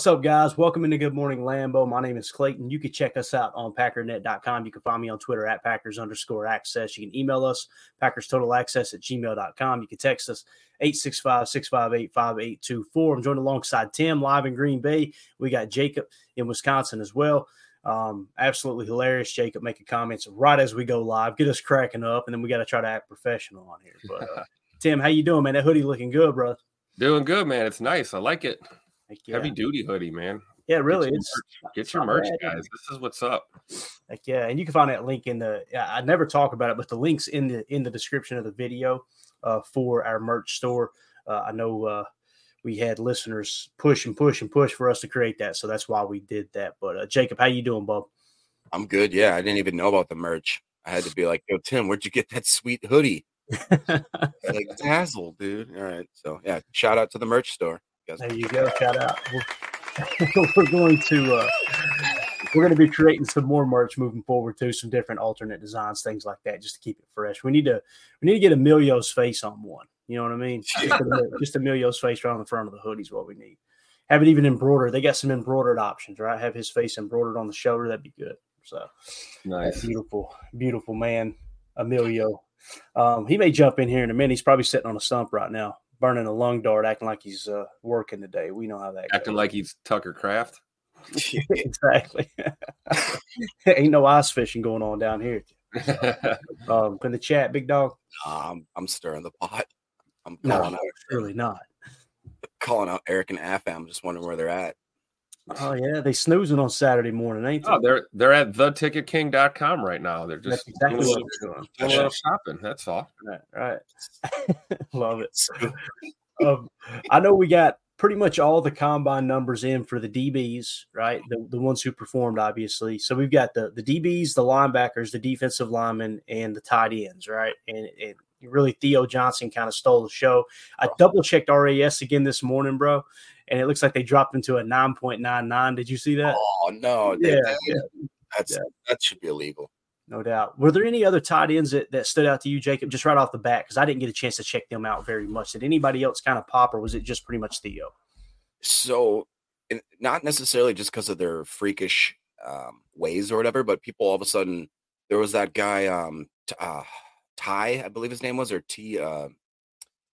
What's up, guys? Welcome into Good Morning Lambeau. My name is Clayton. You can check us out on packernet.com. You can find me on Twitter at Packers underscore access. You can email us, Packers Total Access at gmail.com. You can text us 865 658 5824. I'm joined alongside Tim live in Green Bay. We got Jacob in Wisconsin as well. Um, absolutely hilarious. Jacob making comments right as we go live, get us cracking up, and then we got to try to act professional on here. But uh, Tim, how you doing, man? That hoodie looking good, bro. Doing good, man. It's nice. I like it. Heck yeah. Heavy duty hoodie, man. Yeah, really. Get your It's merch, Get it's your merch guys. This is what's up. Like yeah, and you can find that link in the. I never talk about it, but the links in the in the description of the video uh, for our merch store. Uh, I know uh, we had listeners push and push and push for us to create that, so that's why we did that. But uh, Jacob, how you doing, bub? I'm good. Yeah, I didn't even know about the merch. I had to be like, "Yo, Tim, where'd you get that sweet hoodie?" like dazzle, dude. All right, so yeah, shout out to the merch store. There you go. Shout out. We're, we're going to uh, we're going to be creating some more merch moving forward too. Some different alternate designs, things like that, just to keep it fresh. We need to we need to get Emilio's face on one. You know what I mean? Just, just Emilio's face right on the front of the hoodie is what we need. Have it even embroidered. They got some embroidered options, right? Have his face embroidered on the shoulder. That'd be good. So Nice. beautiful, beautiful man, Emilio. Um, he may jump in here in a minute. He's probably sitting on a stump right now, burning a lung dart, acting like he's uh, working today. We know how that Acting goes. like he's Tucker Kraft. exactly. Ain't no ice fishing going on down here. Um, in the chat, big dog. Nah, I'm I'm stirring the pot. I'm No, out surely not. calling out Eric and Afam. I'm just wondering where they're at. Oh yeah, they snoozing on Saturday morning, ain't they? oh, they're they're at theticketking.com right now. They're That's just exactly doing, what a they're doing. little, doing a shopping. That's all. Right, right. Love it. um, I know we got pretty much all the combine numbers in for the DBs, right? The, the ones who performed, obviously. So we've got the the DBs, the linebackers, the defensive linemen, and the tight ends, right? And, and really, Theo Johnson kind of stole the show. I double checked RAS again this morning, bro, and it looks like they dropped into a nine point nine nine. Did you see that? Oh no, they- Yeah, that- yeah. that's Yeah. that should be illegal. No doubt. Were there any other tight ends that, that stood out to you, Jacob, just right off the bat? Because I didn't get a chance to check them out very much. Did anybody else kind of pop, or was it just pretty much Theo? So, not necessarily just because of their freakish um, ways or whatever, but people all of a sudden there was that guy, um, uh, Ty, I believe his name was, or T. Uh,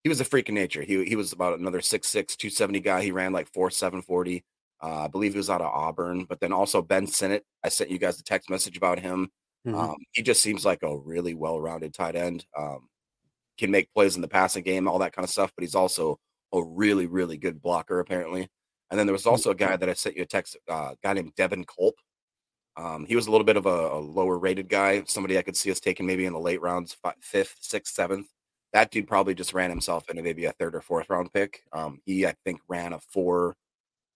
he was a freak of nature. He he was about another 6'6", 270 guy. He ran like four seven forty. Uh, I believe he was out of Auburn. But then also Ben Sinnott. I sent you guys a text message about him. Mhm. Um, he just seems like a really well-rounded tight end. Um, can make plays in the passing game, all that kind of stuff. But he's also a really, really good blocker, apparently. And then there was also a guy that I sent you a text, uh, a guy named Devin Culp. Um, he was a little bit of a, a lower rated guy, somebody I could see us taking maybe in the late rounds, fi- fifth, sixth, seventh. That dude probably just ran himself into maybe a third or fourth round pick. Um, he, I think, ran a four,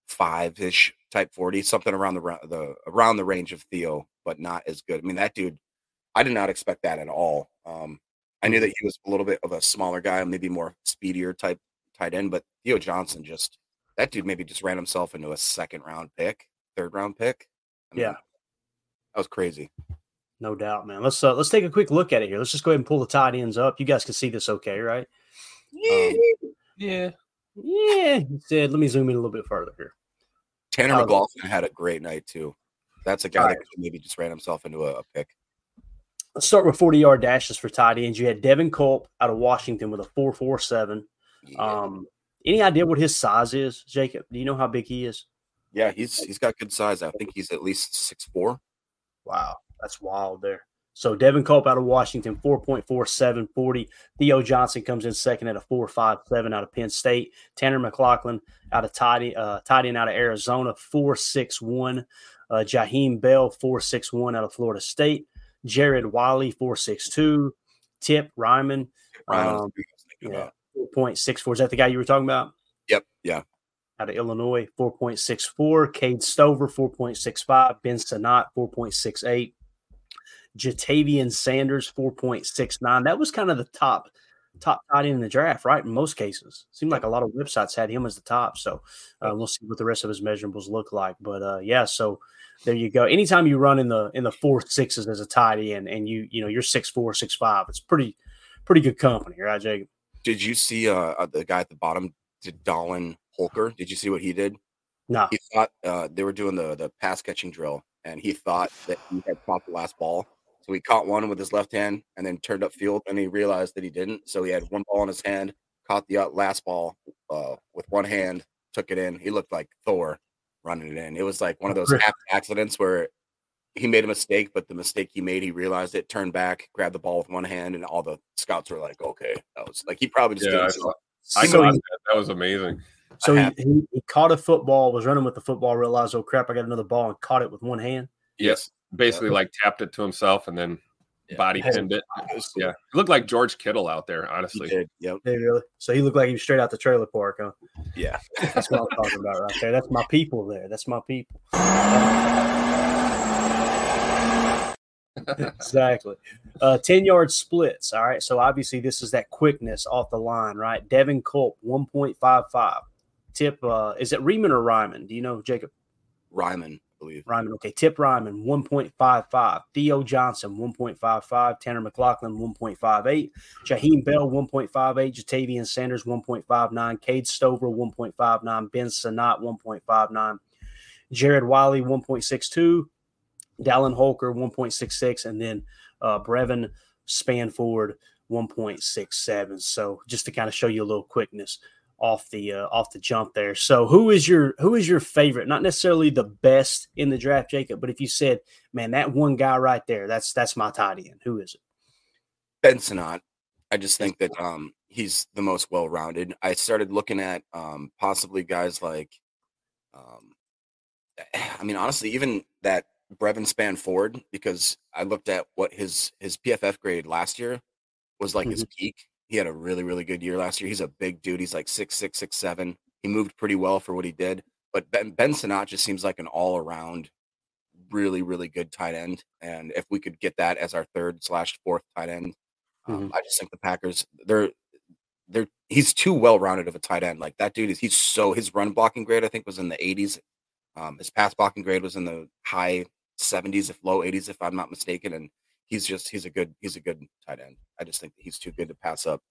five ish type forty, something around the the around the range of Theo, but not as good. I mean, that dude, I did not expect that at all. Um, I knew that he was a little bit of a smaller guy, maybe more speedier type tight end, but Theo Johnson just that dude maybe just ran himself into a second round pick, third round pick. I mean, Yeah. that was crazy. No doubt, man. Let's uh, let's take a quick look at it here. Let's just go ahead and pull the tight ends up. You guys can see this, okay? Right? Um, Yeah. yeah. He said, let me zoom in a little bit further here. Tanner Oh. McLaughlin had a great night too. That's a guy Alright. that maybe just ran himself into a, a pick. Let's start with 40 yard dashes for tight ends. You had Devin Culp out of Washington with a 447. Yeah, Um, any idea what his size is, Jacob? Do you know how big he is? yeah he's he's got good size. I think he's at least six four. Wow, that's wild there. So Devin Culp out of Washington, 4.4740. Theo Johnson comes in second at a 4.57 out of Penn State. Tanner McLaughlin out of tight, uh, end out of Arizona, 4.61. Uh, Jaheim Bell, 4.61 out of Florida State. Jared Wiley, 4.62. Tip Reiman, um, who I was thinking yeah, 4.64. Is that the guy you were talking about? Yep. Yeah. out of Illinois, 4.64. Cade Stover, 4.65. Ben Sinnott, 4.68. Ja'Tavion Sanders, 4.69. That was kind of the top top tight end in the draft, right? In most cases. Seemed like a lot of websites had him as the top. So uh, we'll see what the rest of his measurables look like. But uh, yeah, so there you go. Anytime you run in the in the four sixes as a tight end and you you know you're six four, six five, it's pretty pretty good company, right, Jacob? Did you see uh, uh the guy at the bottom, did Dallin Holker? Did you see what he did? No. He thought uh, they were doing the the pass catching drill, and he thought that he had caught the last ball. So he caught one with his left hand, and then turned up field, and he realized that he didn't. So he had one ball in his hand, caught the uh, last ball uh, with one hand, took it in. He looked like Thor running it in. It was like one of those Really? accidents where he made a mistake, but the mistake he made, he realized it, turned back, grabbed the ball with one hand, and all the scouts were like, "Okay, that was like he probably just Yeah, I didn't saw- I So he- that. That was amazing. So he, he, he caught a football, was running with the football, realized, oh crap, I got another ball, and caught it with one hand. Yes, basically like tapped it to himself and then Yeah. body pinned it. It. Yeah, it looked like George Kittle out there. He Honestly, did. Yep. Hey, really? So he looked like he was straight out the trailer park, huh? Yeah. That's what I'm talking about right there. That's my people there. That's my people. exactly. Uh, 10 yard splits. All right. So obviously, this is that quickness off the line, right? Devin Culp, 1.55. Tip, uh, is it Riemann or Ryman? Do you know, Jacob? Ryman, I believe. Ryman. Okay. Tip Reiman, 1.55. Theo Johnson, 1.55. Tanner McLaughlin, 1.58. Jaheim Bell, 1.58. Ja'Tavion Sanders, 1.59. Cade Stover, 1.59. Ben Sinnott, 1.59. Jared Wiley, 1.62. Dallin Holker, 1.66. And then uh, Brevyn Spann-Ford, 1.67. So just to kind of show you a little quickness off the uh, off the jump there. So who is your who is your favorite? Not necessarily the best in the draft, Jacob, but if you said, man, that one guy right there, that's that's my tight end. Who is it? Ben Sinnott. I just think that um he's the most well rounded. I started looking at um possibly guys like um I mean honestly even that Brevyn Spann-Ford because I looked at what his his PFF grade last year was like his peak. He had a really really good year last year. He's a big dude. He's like six six six seven. He moved pretty well for what he did. But Ben Ben Sinnott just seems like an all around really really good tight end. And if we could get that as our third slash fourth tight end, um, I just think the Packers they're they're he's too well rounded of a tight end. Like that dude is he's so his run blocking grade I think was in the 80s. Um, his pass blocking grade was in the high 70s, if low 80s, if I'm not mistaken. And he's just he's a good he's a good tight end. I just think he's too good to pass up.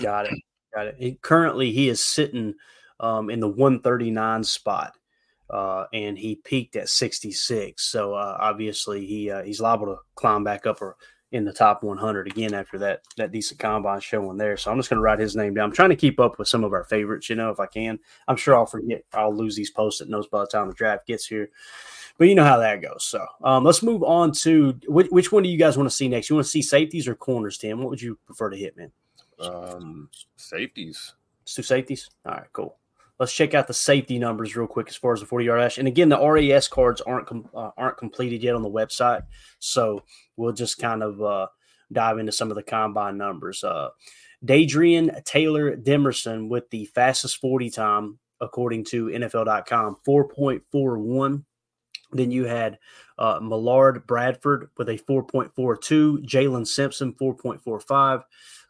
Got it. Got it. He, currently, he is sitting um, in the 139 spot, uh, and he peaked at 66. So uh, obviously, he uh, he's liable to climb back up or in the top 100 again after that that decent combine showing there. So I'm just going to write his name down. I'm trying to keep up with some of our favorites, you know, if I can. I'm sure I'll forget. I'll lose these post-it notes by the time the draft gets here. But you know how that goes. So um, let's move on to which, which one do you guys want to see next? You want to see safeties or corners, Tim? What would you prefer to hit, man? um, safeties. Let's do safeties. All right, cool. Let's check out the safety numbers real quick as far as the 40 yard dash. And again, the RAS cards aren't com- uh, aren't completed yet on the website, so we'll just kind of uh, dive into some of the combine numbers. Uh, Dadrian Taylor Demerson with the fastest 40 time according to NFL.com, 4.41. Then you had uh, Millard Bradford with a 4.42, Jalen Simpson 4.45,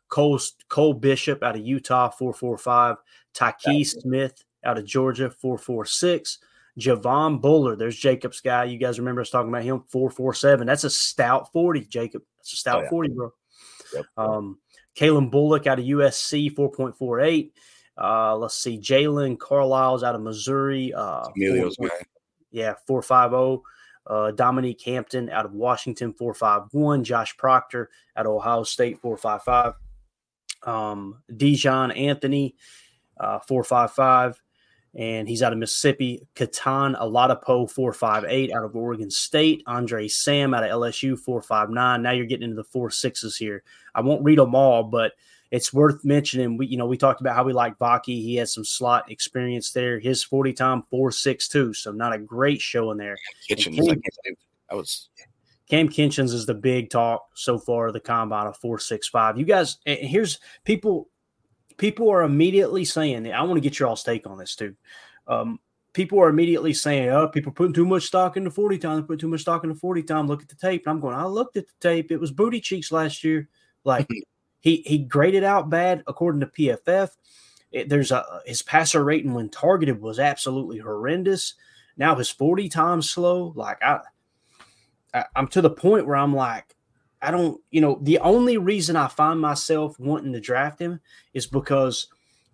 Cole Cole Bishop out of Utah 445, Tyke Smith out of Georgia 446, Javon Bullard. There's Jacob's guy. You guys remember us talking about him 447. That's a stout 40, Jacob. That's a stout Oh, yeah. 40, bro. Yep. Um, Calen Bullock out of USC 4.48. Uh, let's see, Jaylon Carlies out of Missouri. Uh, Emilio's guy. Yeah, 450. Uh, Dominique Hampton out of Washington, 451. Josh Proctor out of Ohio State, 455. Um, Daijahn Anthony, uh, 455. and he's out of Mississippi. Kitan Oladapo, 458 out of Oregon State. Andre Sam out of LSU, 459. Now you're getting into the four sixes here. I won't read them all, but it's worth mentioning. We, you know, we talked about how we like Vaki. He has some slot experience there. His 40 time, 462. So not a great show in there. Kitchens, Cam- I can't believe that was Cam Kinchens is the big talk so far. The combine of four six five. You guys, here's people. People are immediately saying, "I want to get your all's take on this too." Um, people are immediately saying, "Oh, people putting too much stock into forty time. Put too much stock into forty time. Look at the tape." And I'm going, "I looked at the tape. It was booty cheeks last year. Like he he graded out bad according to PFF. It, there's a his passer rating when targeted was absolutely horrendous. Now his forty times slow. Like I." I, I'm to the point where I'm like, I don't, you know, the only reason I find myself wanting to draft him is because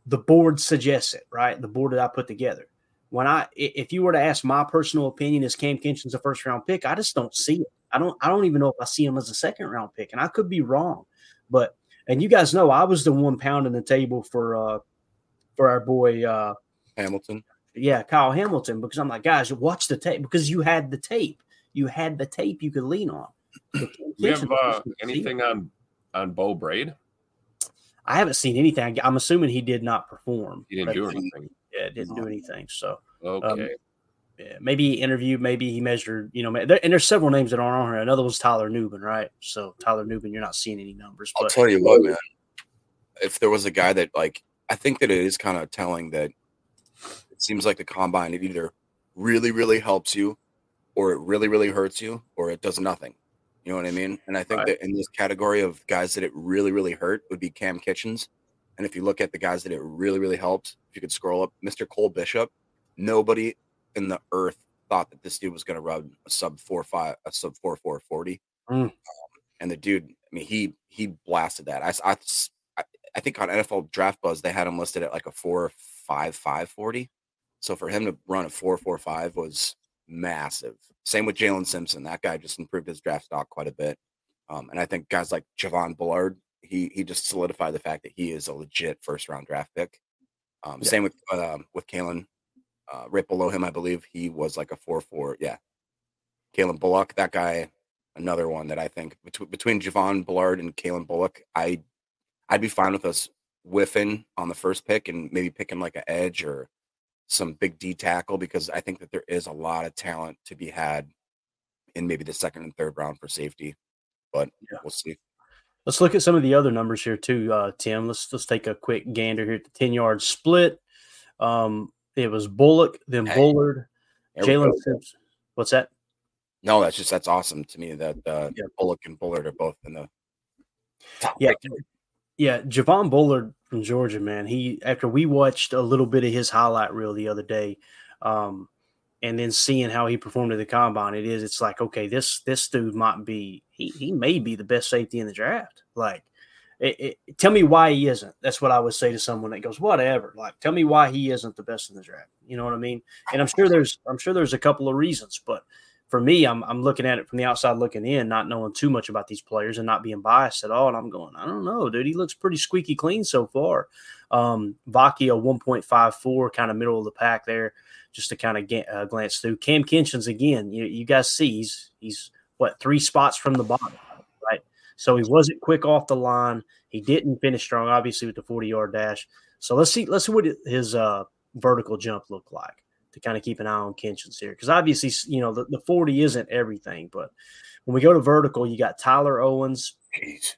the board suggests it, right? The board that I put together. When I, if you were to ask my personal opinion, is Cam Kinchens a first round pick? I just don't see it. I don't, I don't even know if I see him as a second round pick, and I could be wrong. But, and you guys know, I was the one pounding the table for, uh, for our boy, uh, Hamilton. yeah, Kyle Hamilton, because I'm like, guys, watch the tape because you had the tape. You had the tape you could lean on. Do we have uh, anything on on Beau Brade? I haven't seen anything. I'm assuming he did not perform. He didn't do anything. Yeah, didn't do anything. So Okay. yeah, maybe he interviewed, maybe he measured. You know, and there's several names that aren't on here. Another was Tyler Nubin, right? So Tyler Nubin, you're not seeing any numbers. I'll But tell you what, man. If there was a guy that like, I think that it is kind of telling that it seems like the combine it either really, really helps you, or it really, really hurts you, or it does nothing. You know what I mean? And I think Right. that in this category of guys that it really, really hurt would be Cam Kitchens. And if you look at the guys that it really, really helped, if you could scroll up, Mr. Cole Bishop, nobody in the earth thought that this dude was going to run a sub four five, a sub four four forty. Mm. Um, and the dude, I mean, he he blasted that. I I think on NFL Draft Buzz they had him listed at like a four five five forty. So for him to run a four four five was massive. Same with Jalen Simpson. That guy just improved his draft stock quite a bit. Um, and I think guys like Javon Bullard, he he just solidified the fact that he is a legit first round draft pick. Um, Yeah. Same with um, with Calen. Uh, right below him, I believe he was like a four four. Yeah, Calen Bullock, that guy, another one that I think between between Javon Bullard and Calen Bullock, I I'd be fine with us whiffing on the first pick and maybe picking like an edge or some big D tackle because I think that there is a lot of talent to be had in maybe the second and third round for safety. But Yeah. we'll see. let's look at some of the other numbers here too, uh, Tim. Let's let's take a quick gander here at the 10 yard split. Um, it was Bullock, then Hey, Bullard, Jalen. Simpson. What's that? No, that's just that's awesome to me that uh, Yeah. Bullock and Bullard are both in the top Yeah, yeah. Javon Bullard from Georgia, man. He after we watched a little bit of his highlight reel the other day, um, and then seeing how he performed at the combine, it is. It's like okay, this this dude might be he he may be the best safety in the draft. Like, it, tell me why he isn't. That's what I would say to someone that goes whatever. Like, tell me why he isn't the best in the draft. You know what I mean? And I'm sure there's I'm sure there's a couple of reasons, but for me, I'm I'm looking at it from the outside looking in, not knowing too much about these players and not being biased at all. And I'm going, I don't know, dude. He looks pretty squeaky clean so far. Um, Vaki a 1.54, kind of middle of the pack there, just to kind of get, uh, glance through. Cam Kinchens again. You, you guys see he's he's what three spots from the bottom? So he wasn't quick off the line. He didn't finish strong, obviously with the 40 yard dash. So let's see let's see what his uh, vertical jump looked like to kind of keep an eye on Kinchens here. Because obviously, you know, the, the 40 isn't everything, but when we go to vertical, you got Tyler Owens, Jeez.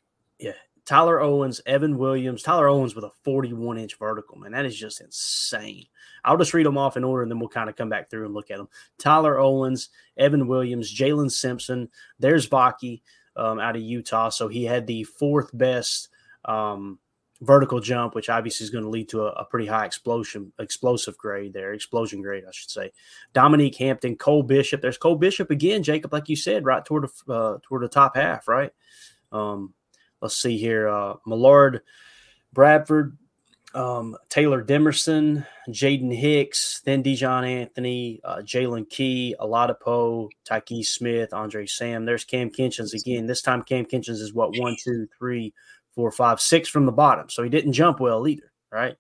Tyler Owens, Evan Williams, Tyler Owens with a 41 inch vertical, man. That is just insane. I'll just read them off in order and then we'll kind of come back through and look at them. Tyler Owens, Evan Williams, Jalen Simpson. There's Vaki um, out of Utah. So he had the fourth best um, vertical jump, which obviously is going to lead to a, a pretty high explosion, explosive grade there, explosion grade, I should say. Dominique Hampton, Cole Bishop. There's Cole Bishop again, Jacob, like you said, right toward the uh, toward the top half, right? Um, let's see here. Uh, Millard, Bradford, um, Taylor Demerson, Jaden Hicks, then Daijahn Anthony, uh, Jaylen Key, Oladapo, Tyke Smith, Andre Sam. There's Cam Kinchens again. This time Cam Kinchens is what one, two, three, four, five, six from the bottom. So he didn't jump well either, right?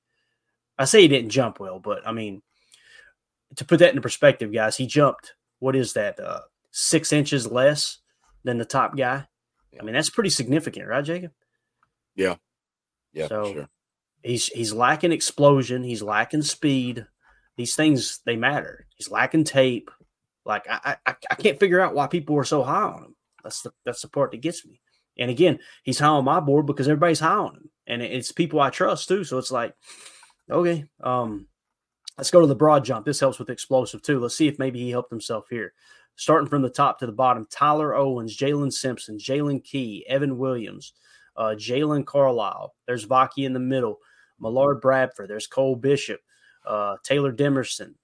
I say he didn't jump well, but I mean, to put that into perspective, guys, he jumped. What is that? Uh, six inches less than the top guy. I mean, that's pretty significant, right, Jacob? Yeah. Yeah. So sure. He's he's lacking explosion. He's lacking speed. These things they matter. He's lacking tape. Like I, I I can't figure out why people are so high on him. That's the that's the part that gets me. And again, he's high on my board because everybody's high on him, and it's people I trust too. So it's like, okay, um, let's go to the broad jump. This helps with explosive too. Let's see if maybe he helped himself here. Starting from the top to the bottom, Tyler Owens, Jalen Simpson, Jaylen Key, Evan Williams, uh, Jaylon Carlies. There's Vaki in the middle, Millard Bradford. There's Cole Bishop, uh, Taylor Demerson,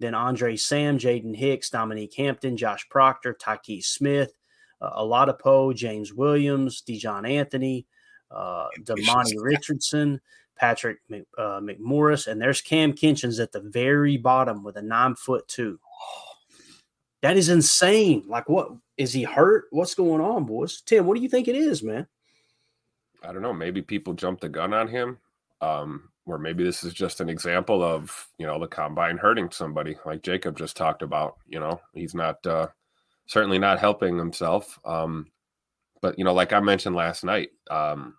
then Andre Sam, Jaden Hicks, Dominique Hampton, Josh Proctor, Tyke Smith, uh, Oladapo, James Williams, Daijahn Anthony, uh, Damani Richardson, Patrick uh, McMorris, and there's Cam Kinchens at the very bottom with a nine foot two. That is insane. Like, what is he hurt? What's going on, boys? Tim, what do you think it is, man? I don't know. Maybe people jumped the gun on him. Um, or maybe this is just an example of you know the combine hurting somebody like jacob just talked about you know he's not uh certainly not helping himself um but you know like i mentioned last night um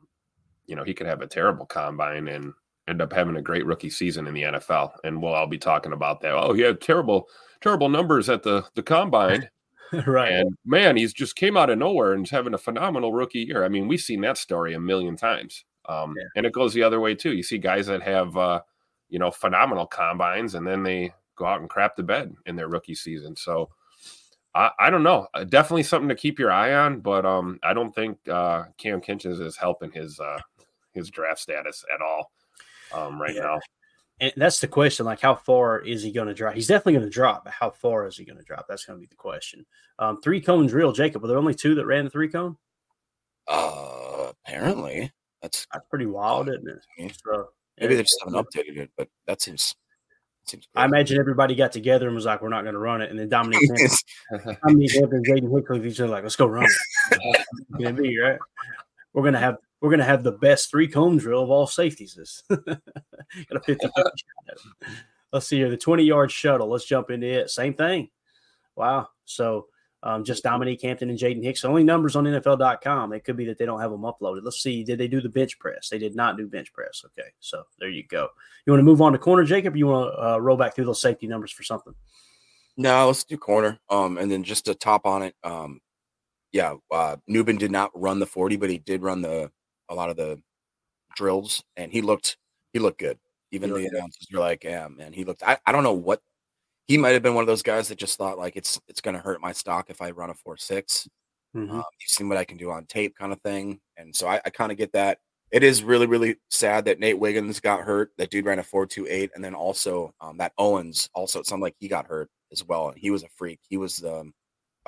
you know he could have a terrible combine and end up having a great rookie season in the nfl and we'll all be talking about that. Oh he had terrible terrible numbers at the the combine. Right. And man he's just came out of nowhere and is having a phenomenal rookie year. I mean we've seen that story a million times um, yeah. And it goes the other way too. You see guys that have, uh, you know, phenomenal combines, and then they go out and crap the bed in their rookie season. So I, I don't know. Uh, definitely something to keep your eye on, but um, I don't think uh, Cam Kinchens is helping his uh, his draft status at all um, right yeah. now. And that's the question. Like, how far is he going to drop? He's definitely going to drop, but how far is he going to drop? That's going to be the question. Um, three cones real, Jacob. Were there only two that ran the three cone? Uh, apparently. That's that's pretty wild, isn't it? So, Maybe they just haven't updated it, but that seems. seems I imagine everybody got together and was like, "We're not going to run it," and then Dominic, Dominic and Jaden Hickley each other like, "Let's go run it." gonna be right. We're gonna have we're gonna have the best three cone drill of all safeties. This got a 50 Let's see here the 20 yard shuttle. Let's jump into it. Same thing. Wow. So um, just Dominique Hampton and Jaden Hicks. The only numbers on NFL.com. It could be that they don't have them uploaded. Let's see. Did they do the bench press? They did not do bench press. Okay, so there you go. You want to move on to corner, Jacob? you want to uh, roll back through those safety numbers for something? No, let's do corner. Um, and then just to top on it, um, yeah, uh, Nubin did not run the forty, but he did run the a lot of the drills, and he looked he looked good. Even the announcers were like, "Yeah, man, he looked." I, I don't know what he might have been one of those guys that just thought like it's it's going to hurt my stock if I run a four six. Mm-hmm. Um, you've seen what I can do on tape, kind of thing, and so I, I kind of get that. It is really really sad that Nate Wiggins got hurt. That dude ran a four two eight, and then also um, that Owens also it sounded like he got hurt as well, and he was a freak. He was the um,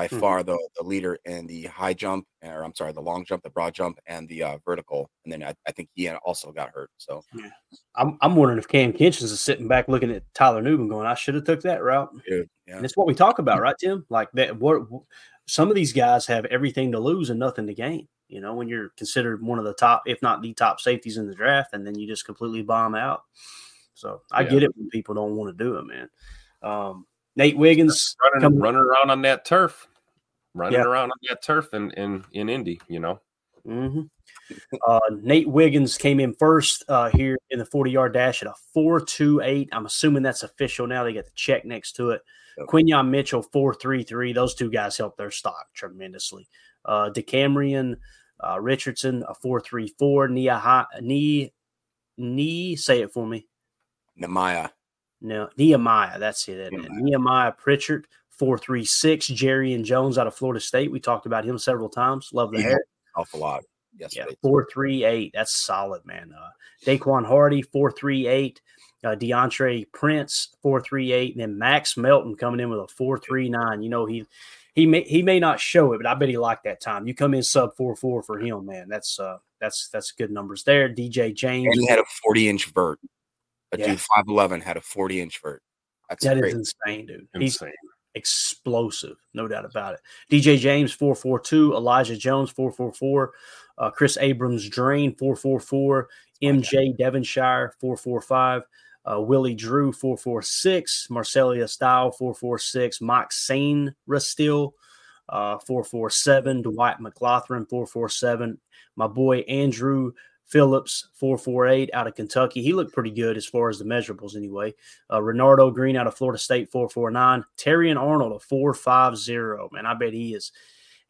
by mm-hmm. far the, the leader in the high jump, or I'm sorry, the long jump, the broad jump, and the uh, vertical. And then I, I, think he also got hurt. So yeah. I'm, I'm wondering if Cam Kinchens is sitting back looking at Tyler Nubin going, I should have took that route. Dude, yeah. And it's what we talk about, right, Tim? Like that. What some of these guys have everything to lose and nothing to gain. You know, when you're considered one of the top, if not the top safeties in the draft, and then you just completely bomb out. So I yeah. get it when people don't want to do it, man. Um, Nate Wiggins running, running around on that turf running yeah. around on that turf in in, in Indy, you know. Mm-hmm. Uh, Nate Wiggins came in first uh, here in the 40 yard dash at a 4.28. I'm assuming that's official now. They got the check next to it. Yep. Quinyon Mitchell 4.33. Those two guys helped their stock tremendously. Uh, DeCamerion uh, Richardson a 4.34. Nia Knee Knee say it for me. Nehemiah. No, Nehemiah. That's it. Nehemiah. Nehemiah Pritchard 436. Jarrian Jones out of Florida State. We talked about him several times. Love the yeah, hair. Awful lot. Yes. Yeah, 438. That's solid, man. Uh, Daequan Hardy, 438. Uh, DeAndre Prince, 438. And then Max Melton coming in with a 439. You know, he he may he may not show it, but I bet he liked that time. You come in sub four four for him, man. That's uh that's that's good numbers there. DJ James. And he had a 40 inch vert. A yeah. dude 5'11 had a 40 inch vert. That's that is insane, dude. Insane. He's explosive, no doubt about it. DJ James 442, Elijah Jones 444, uh, Kris Abrams-Draine 444, MJ Devonshire 445, Uh, Willie Drew, 446. Marcellus Style, 446. Mike Sane Restill, uh, 447. Dwight McGlothern, 447. My boy Andrew Phillips, 448 out of Kentucky. He looked pretty good as far as the measurables anyway. Uh, Renardo Green out of Florida State, 449. Terrion Arnold, a 450. Man, I bet he is.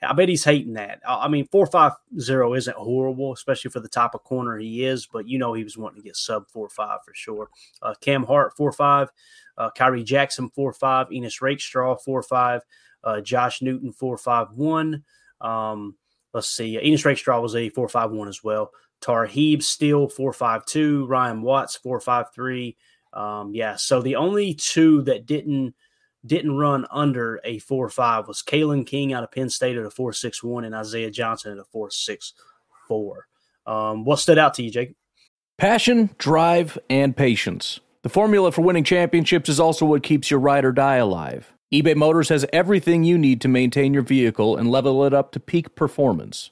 I bet he's hating that. I mean, 450 isn't horrible, especially for the type of corner he is, but you know he was wanting to get sub 4-5 for sure. Uh, Cam Hart, 4-5. Uh, Khyree Jackson, 4-5. Ennis Rakestraw, 4-5. Uh, Josh Newton, 4-5-1. Um, let's see. Ennis Rakestraw was a 4-5-1 as well. Tarheeb Still, 452. Ryan Watts, 453. Um, yeah, so the only two that didn't didn't run under a 4-5 was Kalen King out of Penn State at a 4-6-1 and Isaiah Johnson at a 4-6-4. Um, what stood out to you, Jake? Passion, drive, and patience. The formula for winning championships is also what keeps your ride or die alive. eBay Motors has everything you need to maintain your vehicle and level it up to peak performance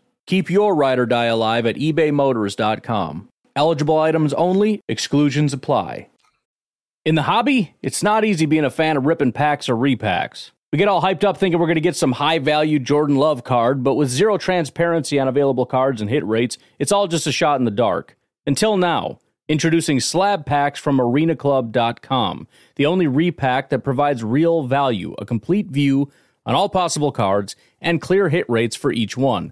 Keep your ride or die alive at ebaymotors.com. Eligible items only, exclusions apply. In the hobby, it's not easy being a fan of ripping packs or repacks. We get all hyped up thinking we're going to get some high value Jordan Love card, but with zero transparency on available cards and hit rates, it's all just a shot in the dark. Until now, introducing slab packs from arenaclub.com, the only repack that provides real value, a complete view on all possible cards, and clear hit rates for each one.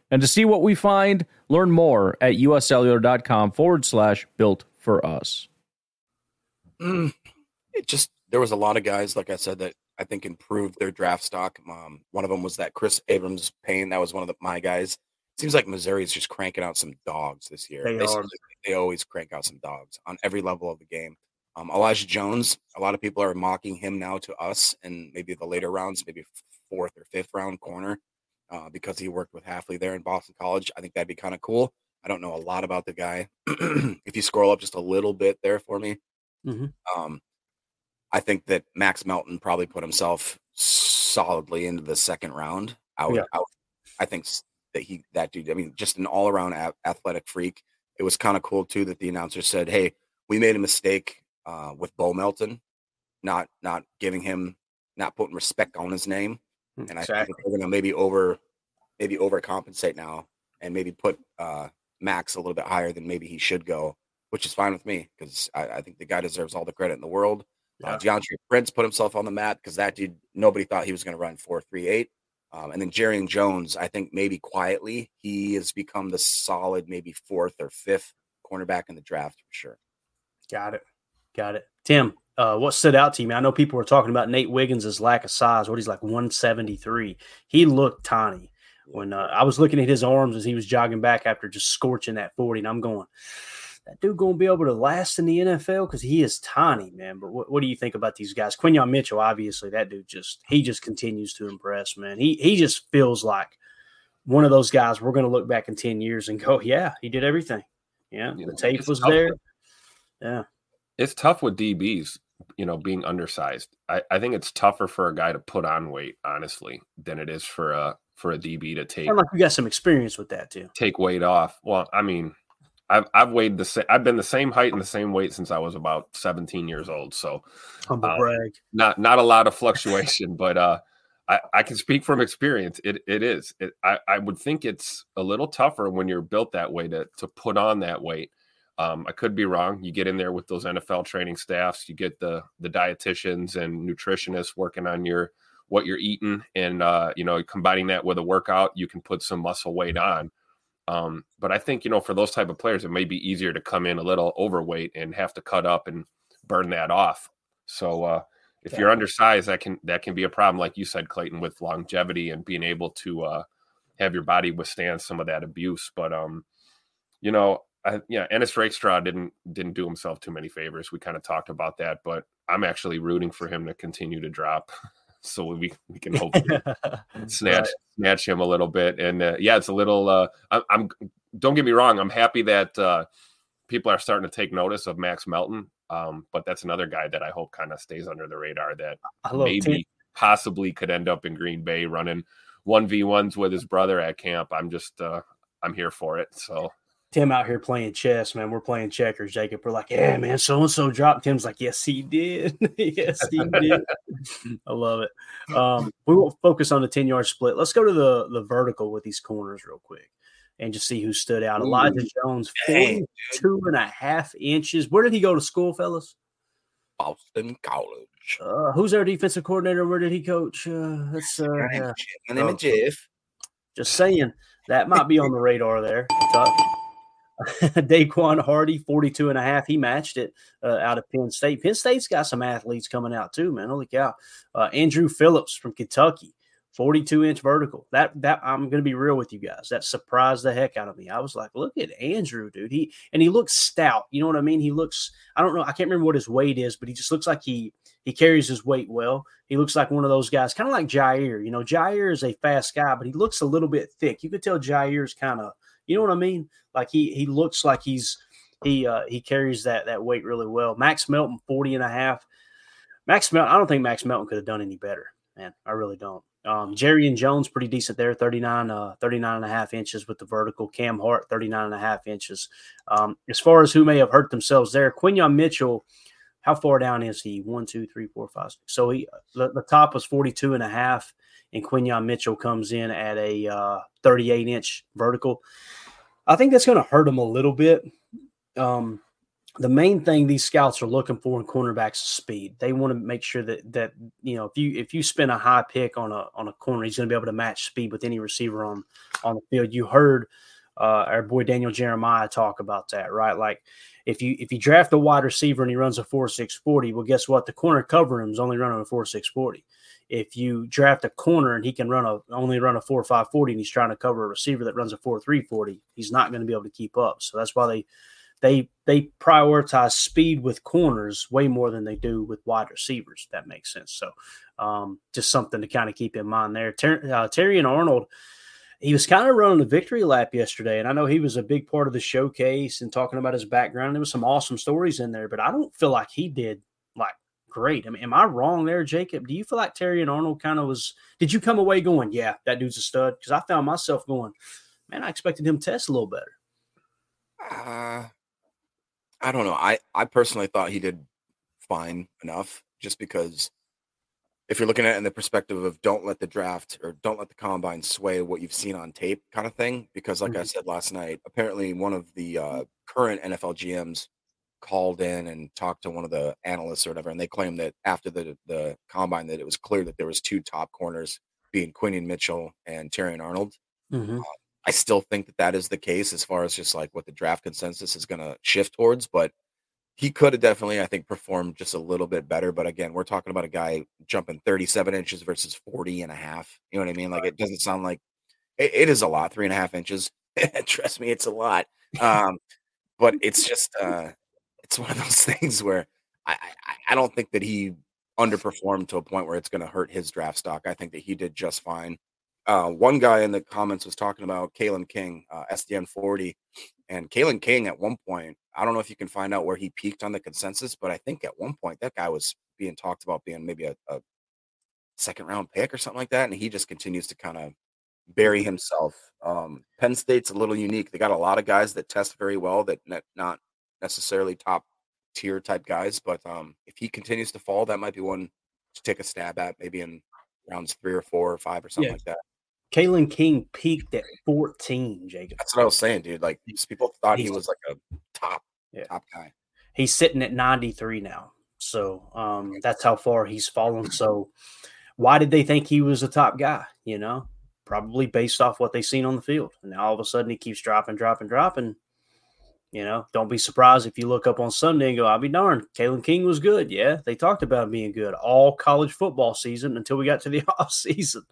And to see what we find, learn more at uscellular.com forward slash built for us. Mm, it just, there was a lot of guys, like I said, that I think improved their draft stock. Um, one of them was that Chris Abrams Payne. That was one of the, my guys. Seems like Missouri is just cranking out some dogs this year. They, they, are. they always crank out some dogs on every level of the game. Um, Elijah Jones, a lot of people are mocking him now to us and maybe the later rounds, maybe fourth or fifth round corner uh, because he worked with Hafley there in Boston College. I think that'd be kind of cool. I don't know a lot about the guy. if you scroll up just a little bit there for me, mm-hmm. um, I think that Max Melton probably put himself solidly into the second round. I would, Yeah. I, would- I think that he, that dude, I mean, just an all around a- athletic freak. It was kind of cool too that the announcer said, "Hey, we made a mistake uh, with Bo Melton, not not giving him, not putting respect on his name." And I Exactly. think we're gonna maybe over maybe overcompensate now and maybe put uh Max a little bit higher than maybe he should go, which is fine with me because I, I think the guy deserves all the credit in the world. Uh, DeAndre Prince put himself on the map because that dude nobody thought he was going to run four three eight. Um, and then Jarrian Jones, I think maybe quietly he has become the solid maybe fourth or fifth cornerback in the draft for sure. Got it. Got it. Tim, uh, what stood out to you? I know people were talking about Nate Wiggins' lack of size. What he's like 173. He looked tiny when uh, I was looking at his arms as he was jogging back after just scorching that 40. And I'm going, that dude going to be able to last in the NFL because he is tiny, man. But what, what do you think about these guys? Quinyon Mitchell, obviously, that dude just he just continues to impress, man. He he just feels like one of those guys we're going to look back in 10 years and go, yeah, he did everything. Yeah, Yeah, the tape was there. with- Yeah. It's tough with DBs you know, being undersized. I, I think it's tougher for a guy to put on weight, honestly, than it is for a for a DB to take. Like you got some experience with that too. Take weight off. Well, I mean, I've I've weighed the same. I've been the same height and the same weight since I was about 17 years old. So, humble uh, brag. Not not a lot of fluctuation, but uh, I I can speak from experience. It it is. It, I I would think it's a little tougher when you're built that way to to put on that weight. Um, I could be wrong. You get in there with those NFL training staffs. You get the the dietitians and nutritionists working on your what you're eating, and uh, you know, combining that with a workout, you can put some muscle weight on. Um, but I think you know, for those type of players, it may be easier to come in a little overweight and have to cut up and burn that off. So uh, if yeah. you're undersized, that can that can be a problem, like you said, Clayton, with longevity and being able to uh, have your body withstand some of that abuse. But um, you know, I, yeah, Ennis Rakestraw didn't didn't do himself too many favors. We kind of talked about that, but I'm actually rooting for him to continue to drop. so we we can hopefully snatch snatch him a little bit. And uh, yeah, it's a little. Uh, I, I'm don't get me wrong. I'm happy that uh, people are starting to take notice of Max Melton. Um, but that's another guy that I hope kind of stays under the radar that maybe possibly could end up in Green Bay running one v ones with his brother at camp. I'm just uh, I'm here for it. So Tim out here playing chess, man. We're playing checkers. Jacob, we're like, yeah, man, so and so dropped. Tim's like, yes, he did. yes, he did. I love it. Um, we won't focus on the 10 yard split. Let's go to the, the vertical with these corners real quick and just see who stood out. Ooh, Elijah Jones, 42 and a half inches. Where did he go to school, fellas? Boston College. Uh, who's our defensive coordinator? Where did he coach? Uh, that's uh, my name is Jeff. Just saying that might be on the radar there. Daequan Hardy, 42 and a half. He matched it uh, out of Penn State. Penn State's got some athletes coming out too, man. Holy cow. Uh, Andrew Phillips from Kentucky, 42 inch vertical. That that I'm gonna be real with you guys. That surprised the heck out of me. I was like, look at Andrew, dude. He and he looks stout. You know what I mean? He looks, I don't know, I can't remember what his weight is, but he just looks like he he carries his weight well. He looks like one of those guys, kind of like Jaire. You know, Jaire is a fast guy, but he looks a little bit thick. You could tell Jaire's kind of you know what I mean? Like he he looks like he's he uh he carries that that weight really well. Max Melton 40 and a half. Max Melton, I don't think Max Melton could have done any better, man. I really don't. Um, Jarrian Jones, pretty decent there, 39, uh, 39 and a half inches with the vertical. Cam Hart, 39 and a half inches. Um, as far as who may have hurt themselves there, Quinyon Mitchell, how far down is he? One, two, three, four, five, six. So he the, the top was 42 and a half, and Quinyon Mitchell comes in at a uh, 38 inch vertical. I think that's going to hurt him a little bit. Um, the main thing these scouts are looking for in cornerbacks is speed. They want to make sure that that you know if you if you spend a high pick on a on a corner, he's going to be able to match speed with any receiver on on the field. You heard uh, our boy Daniel Jeremiah talk about that, right? Like if you if you draft a wide receiver and he runs a four six forty, well, guess what? The corner covering him is only running a four six forty if you draft a corner and he can run a only run a four five forty and he's trying to cover a receiver that runs a four three forty, he's not going to be able to keep up. So that's why they they they prioritize speed with corners way more than they do with wide receivers. that makes sense. So um, just something to kind of keep in mind there. Ter- uh, Terrion Arnold. He was kind of running a victory lap yesterday, and I know he was a big part of the showcase and talking about his background. There was some awesome stories in there, but I don't feel like he did great. I mean, am I wrong there, Jacob? Do you feel like Terrion Arnold kind of was? Did you come away going, yeah, that dude's a stud? Because I found myself going, man, I expected him to test a little better. Uh, I don't know. I I personally thought he did fine enough, just because if you're looking at it in the perspective of don't let the draft or don't let the combine sway what you've seen on tape, kind of thing. Because like mm-hmm. I said last night, apparently one of the uh, current NFL GMs called in and talked to one of the analysts or whatever, and they claimed that after the the combine that it was clear that there was two top corners, being Quinyon Mitchell and Terrion Arnold. Mm-hmm. Uh, I still think that that is the case as far as just like what the draft consensus is going to shift towards, but he could have definitely, I think, performed just a little bit better. But again, we're talking about a guy jumping 37 inches versus 40 and a half. You know what I mean? Like it doesn't sound like it, it is a lot, three and a half inches. Trust me, it's a lot. Um, but it's just uh it's one of those things where I, I, I don't think that he underperformed to a point where it's going to hurt his draft stock. I think that he did just fine. Uh, one guy in the comments was talking about Kalen King, uh, SDN 40, and Kalen King at one point I don't know if you can find out where he peaked on the consensus, but I think at one point that guy was being talked about being maybe a, a second round pick or something like that, and he just continues to kind of bury himself. Um, Penn State's a little unique. They got a lot of guys that test very well, that not necessarily top tier type guys, but um, if he continues to fall, that might be one to take a stab at, maybe in rounds three or four or five or something Yeah. like that. Kalen King peaked at 14, Jacob. That's what I was saying, dude. Like people thought he was like a top, Yeah. top guy. He's sitting at 93 now. So um, that's how far he's fallen. So why did they think he was a top guy? You know, probably based off what they seen on the field. And now all of a sudden he keeps dropping, dropping, dropping. You know, don't be surprised if you look up on Sunday and go, I'll be darned. Kalen King was good. Yeah, they talked about him being good all college football season until we got to the off season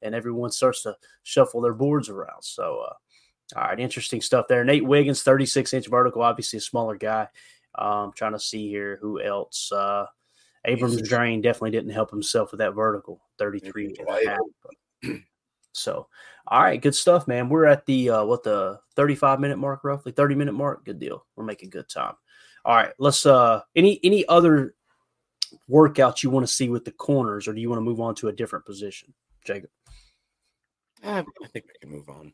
and everyone starts to shuffle their boards around. So, uh, all right, interesting stuff there. Nate Wiggins, 36 inch vertical, obviously a smaller guy. Um, trying to see here who else. Uh, Abrams-Draine definitely didn't help himself with that vertical, 33 and a half. So, all right, good stuff, man. We're at the uh, what the 35 minute mark, roughly 30 minute mark. Good deal. We're making good time. All right, let's uh any any other workouts you want to see with the corners, or do you want to move on to a different position, Jacob? I think we can move on.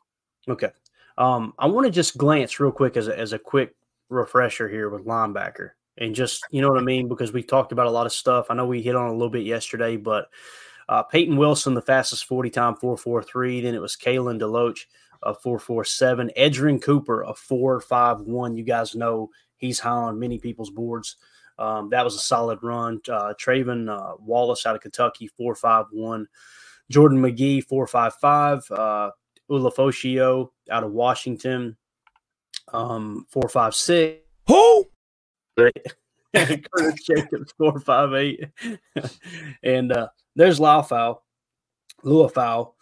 Okay. Um, I want to just glance real quick as a, as a quick refresher here with linebacker and just, you know what I mean? Because we talked about a lot of stuff. I know we hit on a little bit yesterday, but uh, Peyton Wilson, the fastest 40 time 443. Then it was Kalen Deloach of 447. Edgerrin Cooper of 451. You guys know he's high on many people's boards. Um, that was a solid run. Uh, Trevin uh, Wallace out of Kentucky, 451. Jordan Magee, 455. Uh, Ulofoshio out of Washington, um, four five six. Who? Curtis Jacobs, four five eight, and uh, there's Laufau, Luafau,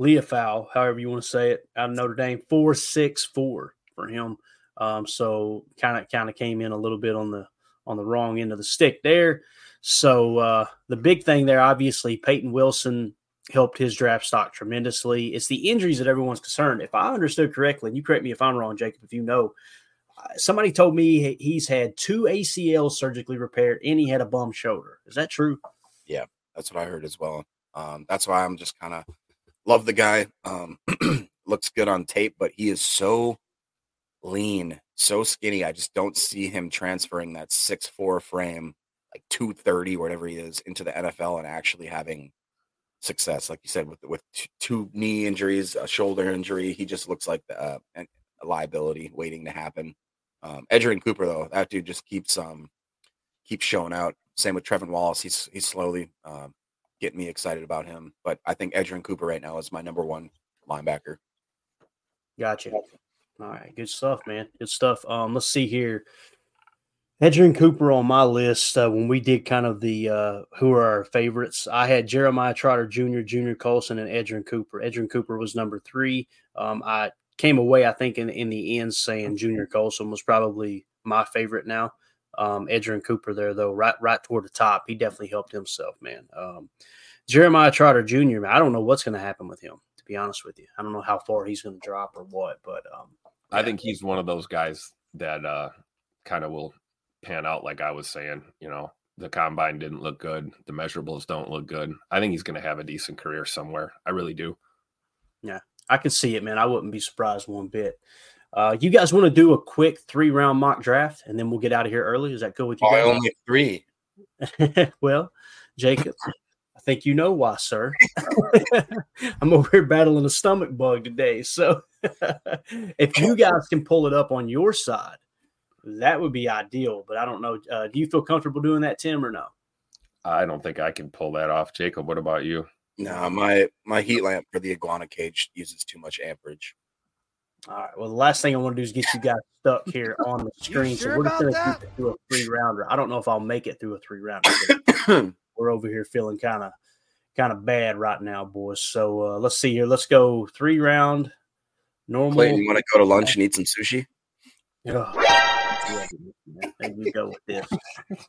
Leafau, however you want to say it, out of Notre Dame, four six four for him. Um, so kind of kind of came in a little bit on the on the wrong end of the stick there. So uh, the big thing there, obviously, Peyton Wilson helped his draft stock tremendously. It's the injuries that everyone's concerned. If I understood correctly, and you correct me if I'm wrong, Jacob, if you know, somebody told me he's had two ACLs surgically repaired and he had a bum shoulder. Is that true? Yeah, that's what I heard as well. Um, that's why I'm just kind of love the guy. Um, looks good on tape, but he is so lean, so skinny. I just don't see him transferring that six four frame, like two thirty, whatever he is, into the NFL and actually having success. Like you said, with with two knee injuries, a shoulder injury, he just looks like uh, a liability waiting to happen. Um, Edgerrin Cooper, though, that dude just keeps um keeps showing out. Same with Trevin Wallace. He's he's slowly um, getting me excited about him. But I think Edgerrin Cooper right now is my number one linebacker. Gotcha. All right, good stuff, man. Good stuff. Um, let's see here. Edgerrin Cooper on my list uh, when we did kind of the uh, who are our favorites. I had Jeremiah Trotter Jr., Junior Colson, and Edgerrin Cooper. Edgerrin Cooper was number three. Um, I came away, I think, in, in the end saying Junior Colson was probably my favorite now. Um, Edgerrin Cooper there though, right right toward the top. He definitely helped himself, man. Um, Jeremiah Trotter Jr. Man, I don't know what's going to happen with him. To be honest with you, I don't know how far he's going to drop or what, but um, I think he's one of those guys that uh, kind of will pan out, like I was saying. You know, the combine didn't look good, the measurables don't look good. I think he's going to have a decent career somewhere. I really do. I can see it, man. I wouldn't be surprised one bit. Uh, you guys want to do a quick three round mock draft and then we'll get out of here early? Is that cool with you? Oh, guys? only three. well, Jacob, I think you know why, sir. I'm over here battling a stomach bug today. So if you guys can pull it up on your side, that would be ideal. But I don't know. Uh, do you feel comfortable doing that, Tim, or no? I don't think I can pull that off. Jacob, what about you? No, my my heat lamp for the iguana cage uses too much amperage. All right. Well, the last thing I want to do is get you guys stuck here on the screen. sure so we're just going to keep that? it through a three rounder. I don't know if I'll make it through a three rounder. we're over here feeling kind of kind of bad right now, boys. So uh, let's see here. Let's go three round normal. Clayton, you want to go to lunch and eat some sushi? Ugh. There you go with this.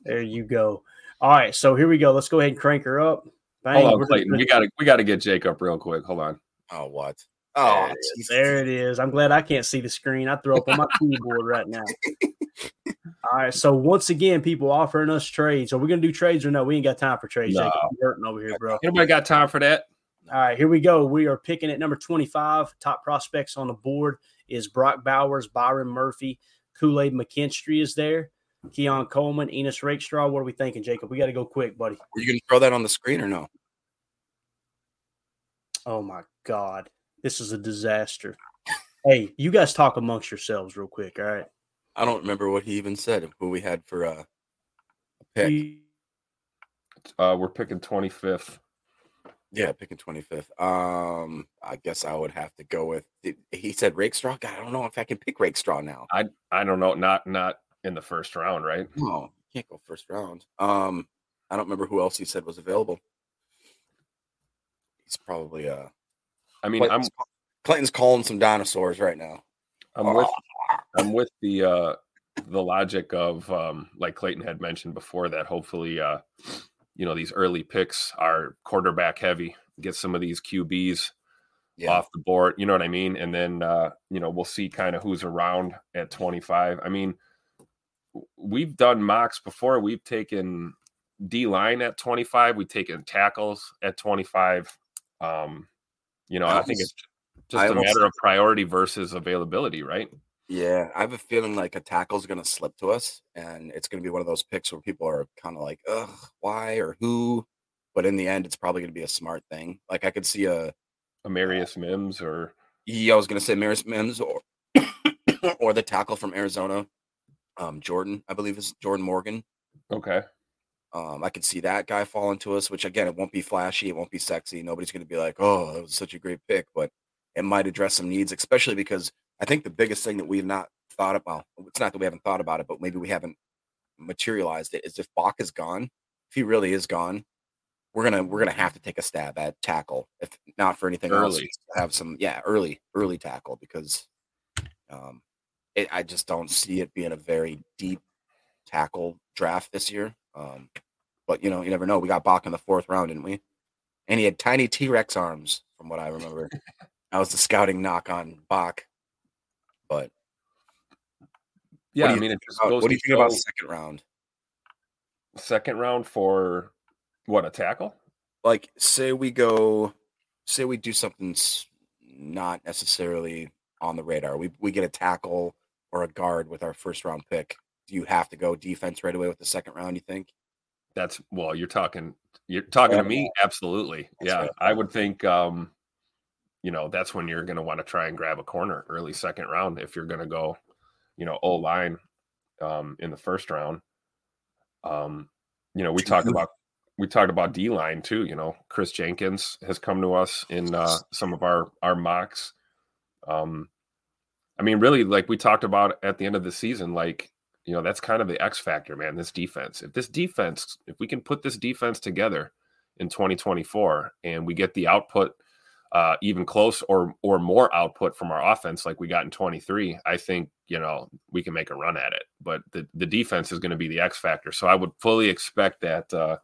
There you go. All right, so here we go. Let's go ahead and crank her up. Bang. Hold We're on, Clayton. We gotta we gotta get Jacob real quick. Hold on. Oh, what? Oh, it is. Jesus. There it is. I'm glad I can't see the screen. I throw up on my keyboard right now. All right. So once again, people offering us trades. Are we gonna do trades or no? We ain't got time for trades. No. Jacob. You're hurting over here, bro. Anybody got time for that? All right, here we go. We are picking at number 25. Top prospects on the board is Brock Bowers, Byron Murphy, Kool Aid McKinstry is there, Keon Coleman, Ennis Rakestraw. What are we thinking, Jacob? We got to go quick, buddy. Are you going to throw that on the screen or no? Oh my God, this is a disaster. hey, you guys talk amongst yourselves real quick. All right. I don't remember what he even said. Who we had for uh, a pick? Uh, we're picking 25th. Yeah, picking 25th. Um, I guess I would have to go with. He said Rakestraw. God, I don't know if I can pick Rakestraw now. I I don't know. Not not in the first round, right? No, can't go first round. Um, I don't remember who else he said was available. He's probably uh. I mean, I'm Clayton's, Clayton's calling some dinosaurs right now. I'm with I'm with the uh the logic of um like Clayton had mentioned before that hopefully uh you know these early picks are quarterback heavy, get some of these QBs Yeah, off the board, you know what I mean? And then uh you know we'll see kind of who's around at 25. I mean we've done mocks before. We've taken D line at 25, we've taken tackles at 25. Um you know, I I think it's just I a matter of priority versus availability, right? yeah. I have a feeling like a tackle's gonna slip to us, and it's gonna be one of those picks where people are kind of like, "Ugh, why or who?" But in the end, it's probably gonna be a smart thing. Like I could see a Amarius Mims or Yeah, I was gonna say Maris Mims or or the tackle from Arizona, um, Jordan, I believe is Jordan Morgan. okay. Um, I could see that guy falling to us, which again, it won't be flashy, it won't be sexy. Nobody's gonna be like, "Oh, that was such a great pick," but it might address some needs, especially because I think the biggest thing that we've not thought about, it's not that we haven't thought about it, but maybe we haven't materialized it, is if Bach is gone, if he really is gone, we're gonna we're gonna have to take a stab at tackle, if not for anything else, Early. just have some yeah early early tackle because um, it, I just don't see it being a very deep tackle draft this year. Um, but you know, you never know. We got Bach in the fourth round, didn't we? And he had tiny T Rex arms, from what I remember. that was the scouting knock on Bach. But Yeah, I mean, it just goes what do you think about second round? second round for what a tackle? Like, say we go, say we do something not necessarily on the radar. We we get a tackle or a guard with our first round pick. Do you have to go defense right away with the second round? You think? That's well, you're talking you're talking to me, absolutely. That's yeah, right. I would think um, you know, that's when you're gonna want to try and grab a corner early second round if you're gonna go, you know, O line um in the first round. Um, you know, we talked about we talked about D line too, you know. Chris Jenkins has come to us in uh some of our our mocks. Um I mean, really, like we talked about at the end of the season, like you know, that's kind of the X factor, man. This defense. If this defense, if we can put this defense together in 2024 and we get the output uh, even close or or more output from our offense like we got in 23, I think you know we can make a run at it. But the the defense is going to be the X factor. So I would fully expect that uh,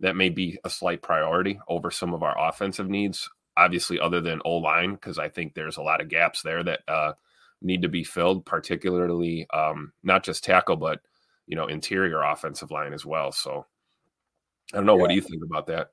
that may be a slight priority over some of our offensive needs. Obviously, other than O line, because I think there's a lot of gaps there that uh, need to be filled, particularly um, not just tackle, but you know interior offensive line as well. So I don't know. What do you think about that?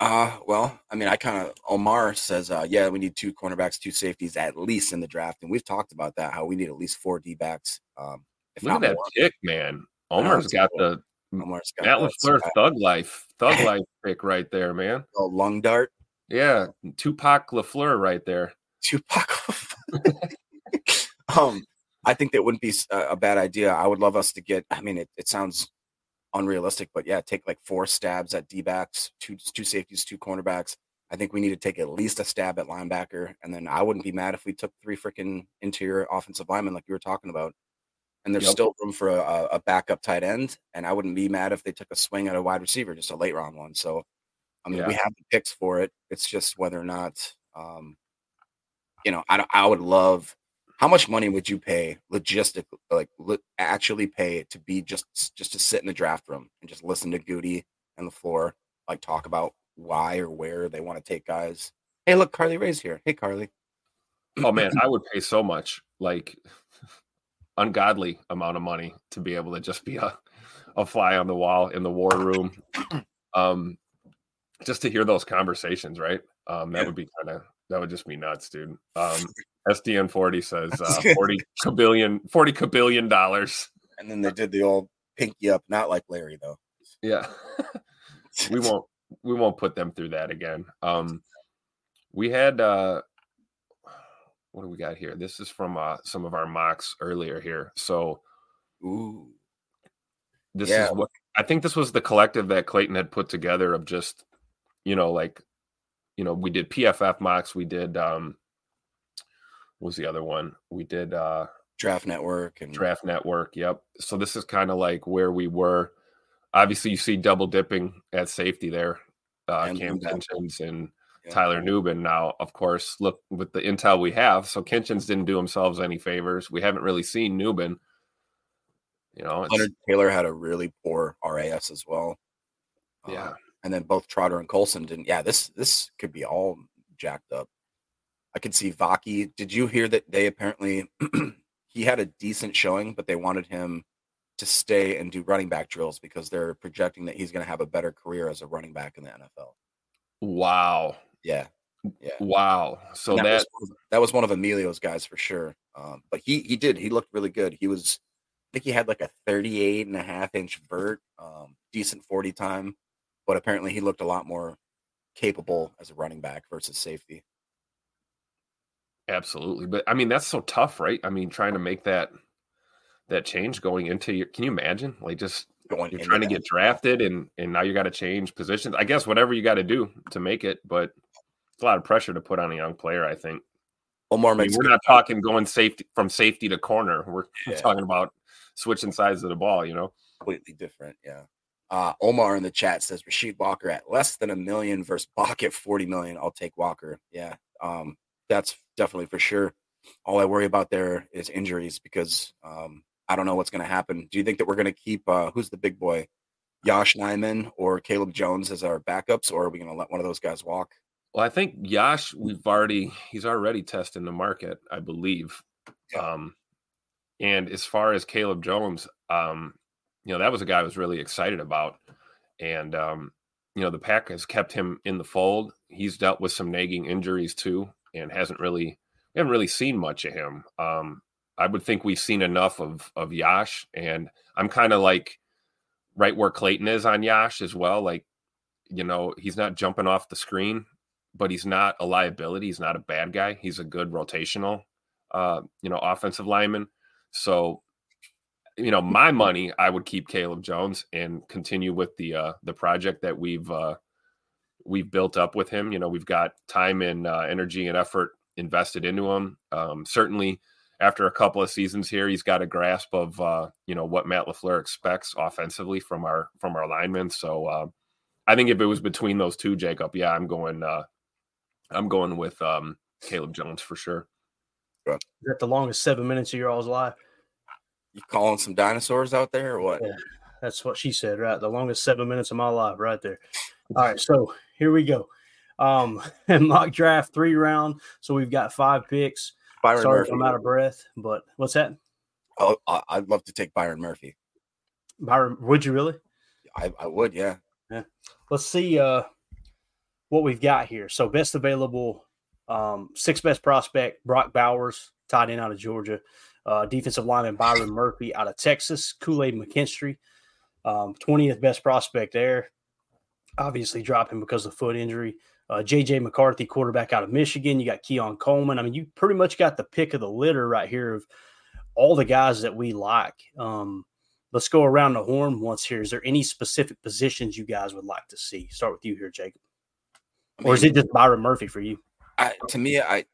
Uh, well, I mean, I kind of Omar says, uh, yeah, we need two cornerbacks, two safeties at least in the draft, and we've talked about that. How we need at least four D backs. Um, if Look at that more. pick, man. Omar's got the Omar's got Matt that LaFleur thug life, thug life pick right there, man. Oh, lung dart. Yeah, Tupac LaFleur right there. Tupac. um, I think that wouldn't be a bad idea. I would love us to get. I mean, it, it sounds unrealistic, but yeah, take like four stabs at D backs, two two safeties, two cornerbacks. I think we need to take at least a stab at linebacker, and then I wouldn't be mad if we took three freaking interior offensive linemen like you were talking about. And there's Yep. still room for a, a backup tight end, and I wouldn't be mad if they took a swing at a wide receiver, just a late round one. So, I mean, we have the picks for it. It's just whether or not, um, you know, I, I would love. How much money would you pay logistic, like li- actually pay to be just just to sit in the draft room and just listen to Goody and LaFleur, like talk about why or where they want to take guys? Hey, look, Carly Ray's here. Hey, Carly. Oh man, I would pay so much. Like ungodly amount of money to be able to just be a, a fly on the wall in the war room. Um, just to hear those conversations, right? Um, that Yeah. would be kind of that would just be nuts, dude. Um, SDN 40 says uh, 40 kabillion 40 kabillion dollars. And then they did the old pinky up, not like Larry though. Yeah. we won't we won't put them through that again. Um we had uh what do we got here? This is from uh some of our mocks earlier here. So Ooh. this Yeah. is what I think this was the collective that Clayton had put together of just you know like you know we did PFF mocks, we did um was the other one? We did uh Draft Network and Draft Network. Yep. So this is kind of like where we were. Obviously, you see double dipping at safety there. Uh, And Cam. Kinchens and Yeah. Tyler Nubin. Now, of course, look with the intel we have. So Kinchens didn't do themselves any favors. We haven't really seen Nubin. You know, Leonard Taylor had a really poor RAS as well. Uh, yeah, and then both Trotter and Colson didn't. Yeah, this this could be all jacked up. I could see Vaki. Did you hear that they apparently he had a decent showing, but they wanted him to stay and do running back drills because they're projecting that he's going to have a better career as a running back in the NFL. wow, Yeah, yeah. wow. So And that, was one of- that was one of Emilio's guys for sure. Um, but he he did he looked really good. He was I think he had like a 38 and a half inch vert, um, decent 40 time, but apparently he looked a lot more capable as a running back versus safety. Absolutely. But I mean, that's so tough, right? I mean, trying to make that that change going into your. Can you imagine? Like just Going you're trying to get drafted and and now you got to change positions i guess whatever you got to do to make it but it's a lot of pressure to put on a young player i think Omar I mean, we're not talking going safety from safety to corner we're, Yeah. talking about switching sides of the ball you know completely different. Yeah. Uh, Omar in the chat says Rasheed Walker at less than a million versus Bach at 40 million. I'll take Walker. Yeah. Um, that's definitely for sure. All I worry about there is injuries because um, I don't know what's going to happen. Do you think that we're going to keep uh, who's the big boy, Yosh Nijman or Caleb Jones as our backups, or are we going to let one of those guys walk? well i think yosh we've already he's already testing the market i believe Yeah. um and as far as caleb jones um you know that was a guy i was really excited about and um you know the pack has kept him in the fold he's dealt with some nagging injuries too and hasn't really we haven't really seen much of him. Um i would think we've seen enough of of yosh and i'm kind of like right where clayton is on yosh as well like you know he's not jumping off the screen but he's not a liability he's not a bad guy he's a good rotational uh you know offensive lineman. So you know my money i would keep caleb jones and continue with the uh the project that we've uh we've built up with him you know we've got time and uh, energy and effort invested into him um certainly after a couple of seasons here he's got a grasp of uh you know what matt lafleur expects offensively from our from our linemen so uh i think if it was between those two jacob yeah i'm going uh i'm going with um caleb jones for sure Is that the longest seven minutes of your all's life? You calling some dinosaurs out there or what? Yeah. That's what she said, right? The longest seven minutes of my life, right there. All right, so here we go. Um, and mock draft three round. So we've got five picks. Byron Sorry Murphy. if I'm out of breath, but what's that? Oh, I- I'd love to take Byron Murphy. Byron, would you really? I, I would, yeah. Let's see uh what we've got here. So best available, um, sixth best prospect, Brock Bowers, tied in out of Georgia. Uh, defensive lineman Byron Murphy out of Texas, Kool-Aid McKinstry, um, 20th best prospect there. Obviously dropping because of foot injury. Uh, JJ McCarthy, quarterback out of Michigan. You got Keon Coleman. I mean, you pretty much got the pick of the litter right here of all the guys that we like. Um, let's go around the horn once here. Is there any specific positions you guys would like to see? Start with you here, Jacob. I Or is it just Byron Murphy for you? I, to me, I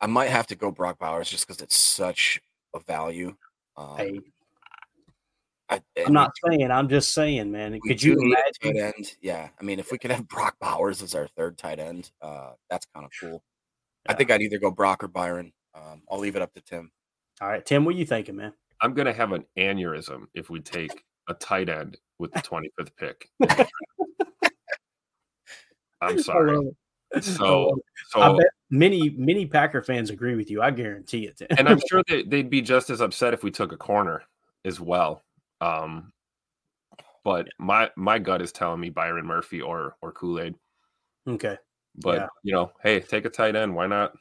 I might have to go Brock Bowers just because it's such a value. Um, Hey, I, I'm not saying. I'm just saying, man. Could you do need a imagine? tight end? Yeah, I mean, if we could have Brock Bowers as our third tight end, uh, that's kind of cool. I think I'd either go Brock or Byron. Um, I'll leave it up to Tim. All right, Tim, what are you thinking, man? I'm going to have an aneurysm if we take a tight end with the 25th pick. I'm sorry. So, so I bet many many Packer fans agree with you. I guarantee it. and I'm sure they, they'd be just as upset if we took a corner as well. Um, but my my gut is telling me Byron Murphy or or Kool Aid. okay. But Yeah. you know, hey, take a tight end. Why not?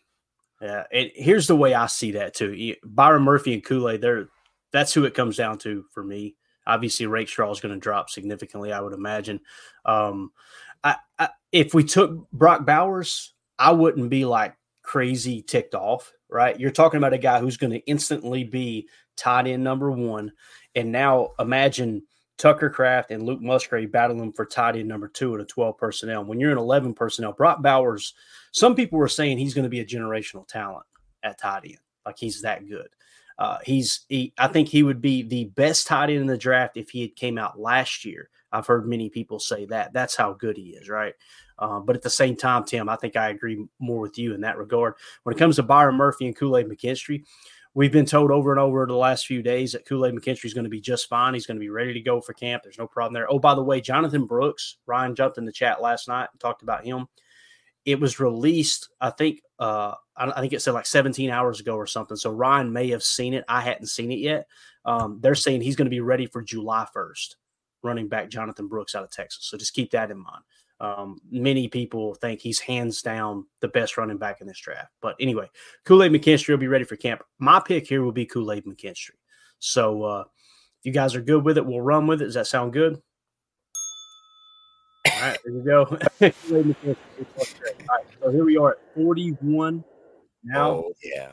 Yeah, and here's the way I see that too. Byron Murphy and Kool Aid, they're that's who it comes down to for me. Obviously, Rakestraw is going to drop significantly, I would imagine. Um, I, I, if we took Brock Bowers, I wouldn't be like crazy ticked off, right? You're talking about a guy who's going to instantly be tied in number one, and now imagine Tucker Kraft and Luke Musgrave battling for tight end number two at a 12 personnel. When you're in 11 personnel, Brock Bowers some people were saying he's going to be a generational talent at tight end. Like he's that good. Uh, he's he, I think he would be the best tight end in the draft if he had came out last year. I've heard many people say that. That's how good he is, right? Uh, but at the same time, Tim, I think I agree more with you in that regard. When it comes to Byron Murphy and Kool Aid McKinstry, we've been told over and over the last few days that Kool Aid McKinstry is going to be just fine. He's going to be ready to go for camp. There's no problem there. Oh, by the way, Jonathan Brooks, Ryan jumped in the chat last night and talked about him it was released i think uh i think it said like 17 hours ago or something so ryan may have seen it i hadn't seen it yet um they're saying he's going to be ready for july 1st running back jonathan brooks out of texas so just keep that in mind um many people think he's hands down the best running back in this draft but anyway kool-aid mckinstry will be ready for camp my pick here will be kool-aid mckinstry so uh if you guys are good with it we'll run with it does that sound good all right, there you go. All right, so here we are at 41 now. Oh yeah.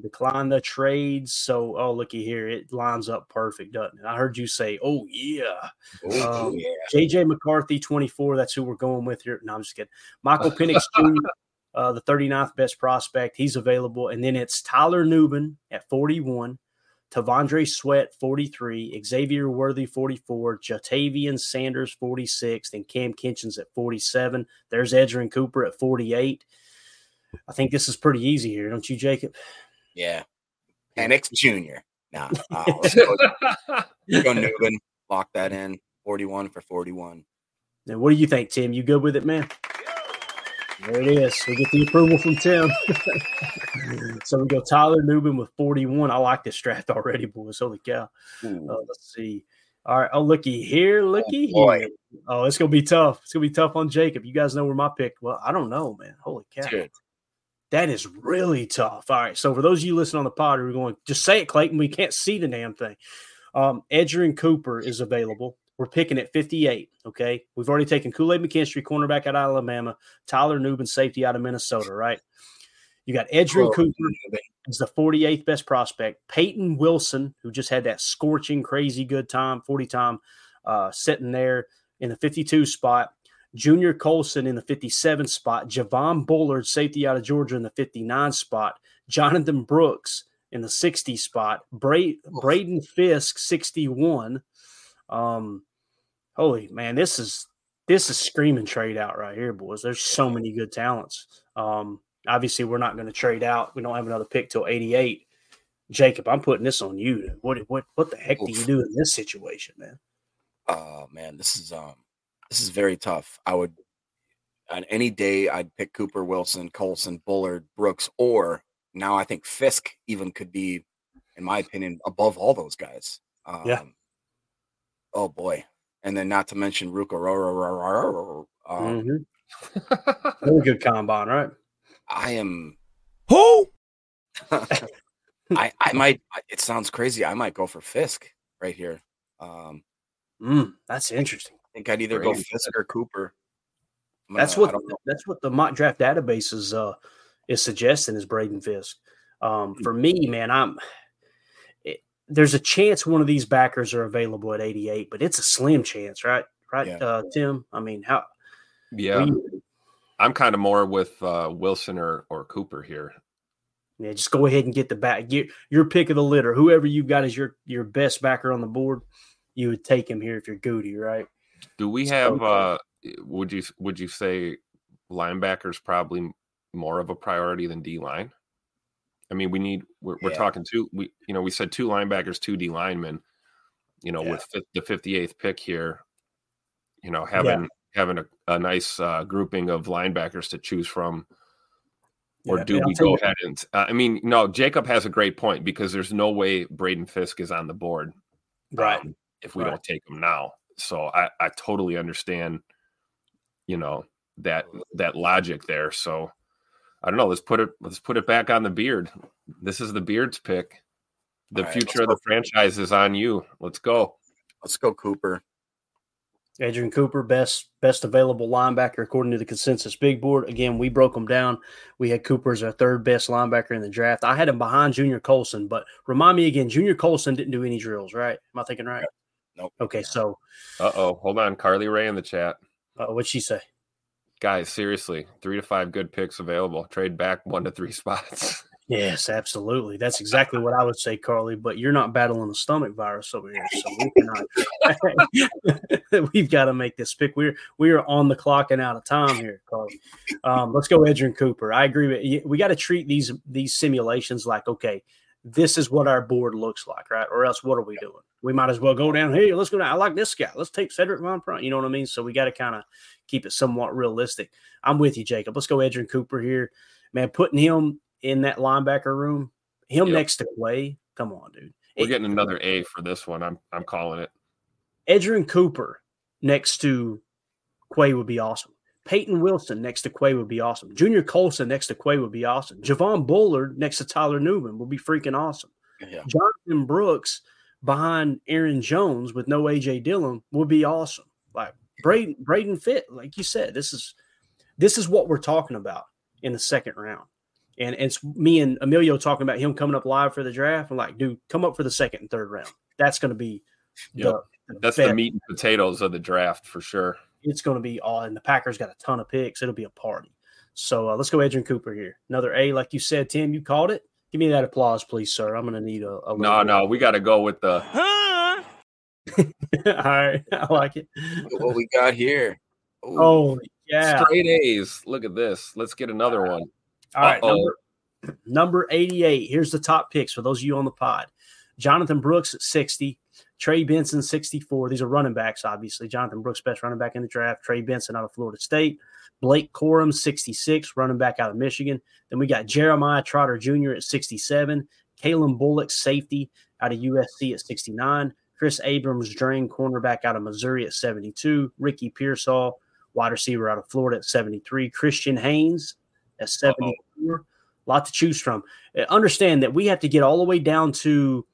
Decline the trades. So, oh, looky here. It lines up perfect, doesn't it? I heard you say, oh, yeah. Oh Um, yeah. JJ McCarthy, 24. That's who we're going with here. No, I'm just kidding. Michael Penix Jr., uh, the 39th best prospect. He's available. And then it's Tyler Nubin at 41, T'Vondre Sweat, 43, Xavier Worthy, 44, Ja'Tavion Sanders, 46, and Cam Kinchens at 47. There's Edgerrin Cooper at 48. I think this is pretty easy here, don't you, Jacob? Yeah. Penix Jr. Nah. uh, let's go, let's go Nubin. Lock that in. 41 for 41. And what do you think, Tim? You good with it, man? There it is. We get the approval from Tim. so we go Tyler Nubin with 41. I like this draft already, boys. Holy cow. Ooh. Uh, let's see. All right. Oh, looky here. Looky boy. here. Oh, it's going to be tough. It's going to be tough on Jacob. You guys know where my pick. Well, I don't know, man. Holy cow. Dude. That is really tough. All right. So for those of you listening on the pod, who are going, just say it, Clayton. We can't see the damn thing. Um, and Cooper is available. We're picking at 58. Okay. We've already taken Kool Aid McKinstry, cornerback out of Alabama, Tyler Nubin, safety out of Minnesota, right? You got Edgerrin Oh, Cooper is the 48th best prospect. Peyton Wilson, who just had that scorching, crazy good time, 40 time, uh, sitting there in the 52 spot. Junior Colson in the 57 spot. Javon Bullard, safety out of Georgia, in the 59 spot. Jonathan Brooks in the 60 spot. Bra- Braden Fiske, 61. Um, holy man, this is this is screaming trade out right here, boys. There's so many good talents. Um, obviously, we're not going to trade out. We don't have another pick till 88. Jacob, I'm putting this on you. What what what the heck do you do in this situation, man? Oh man, this is um this is very tough. I would on any day I'd pick Cooper, Wilson, Colson, Bullard, Brooks, or now I think Fiske even could be, in my opinion, above all those guys. Um, Yeah. Oh boy, and then not to mention Ruka. Um, Mhm. Really good combine, right? I am. Who? I I might. It sounds crazy. I might go for Fiske right here. Um, Mm, that's interesting. I think I'd either go Great. Fiske or Cooper. I'm That's gonna- what I don't know. that's what the mock draft database is uh is suggesting is Braden Fiske. Um, for me, man, I'm it, there's a chance one of these backers are available at 88, but it's a slim chance, right? Right, Yeah. uh, Tim. I mean, how? yeah, you- I'm kind of more with uh, Wilson or or Cooper here. yeah, just go ahead and get the back. Get your pick of the litter. Whoever you've got is your your best backer on the board, you would take him here if you're Goody, right? Do we So- have? uh Would you would you say linebackers probably more of a priority than D line? I mean, we need. We're, we're Yeah. talking two. We you know we said two linebackers, two D linemen. You know, Yeah. with the 58th pick here, you know having having a, a nice uh, grouping of linebackers to choose from. Or Yeah, do we go ahead and? Uh, I mean, no. Jacob has a great point because there's no way Braden Fiske is on the board, Right. um, if we Right. don't take him now. So I, I totally understand, you know that that logic there. So I don't know. Let's put it let's put it back on the beard. This is the beard's pick. The All right, future of the franchise is on you. Let's go. Let's go, Cooper. Edgerrin Cooper, best best available linebacker according to the consensus big board. Again, we broke them down. We had Cooper as our third best linebacker in the draft. I had him behind Junior Colson, but remind me again, Junior Colson didn't do any drills, right? Am I thinking right? Nope. Okay, so Uh oh. Hold on. Carly Ray in the chat. uh, what'd she say? Guys, seriously, three to five good picks available. Trade back one to three spots. Yes, absolutely. That's exactly what I would say, Carly. But you're not battling the stomach virus over here, so we cannot. We've got to make this pick. We're we are on the clock and out of time here, Carly. Um, let's go, Edgerrin Cooper. I agree with you. We got to treat these these simulations like okay, this is what our board looks like, right? Or else, what are we doing? We might as well go down here. Let's go down. I like this guy. Let's take Cedric Von Front. You know what I mean? So we got to kind of keep it somewhat realistic. I'm with you, Jacob. Let's go, Edgerrin Cooper here. Man, putting him in that linebacker room, him Yep. next to Quay. Come on, dude. We're getting another A for this one. I'm I'm calling it. Edgerrin Cooper next to Quay would be awesome. Peyton Wilson next to Quay would be awesome. Junior Colson next to Quay would be awesome. Javon Bullard next to Tyler Nubin would be freaking awesome. Yeah. Jonathan Brooks behind Aaron Jones with no AJ Dillon would be awesome. Like Braden, Braden Fit, like you said, this is this is what we're talking about in the second round. And it's me and Emilio talking about him coming up live for the draft. I'm like, dude, come up for the second and third round. That's going to be Yep. the, the That's best the meat and potatoes of the draft for sure. it's going to be all, and the Packers got a ton of picks. It'll be a party. So uh, let's go, Edgerrin Cooper here. Another A, like you said, Tim. You called it. Give me that applause, please, sir. I'm going to need a. a No, bit. no, we got to go with the. all right, I like it. What we got here. Ooh, Oh yeah. Straight A's. Look at this. Let's get another one. All right, number, number 88. Here's the top picks for those of you on the pod. Jonathan Brooks at 60, Trey Benson 64. These are running backs, obviously. Jonathan Brooks, best running back in the draft. Trey Benson out of Florida State. Blake Corum, 66, running back out of Michigan. Then we got Jeremiah Trotter Jr. at 67. Calen Bullock, safety out of USC at 69. Kris Abrams-Draine cornerback out of Missouri at 72. Ricky Pearsall, wide receiver out of Florida at 73. Christian Haynes at 74. A lot to choose from. Uh, Understand that we have to get all the way down to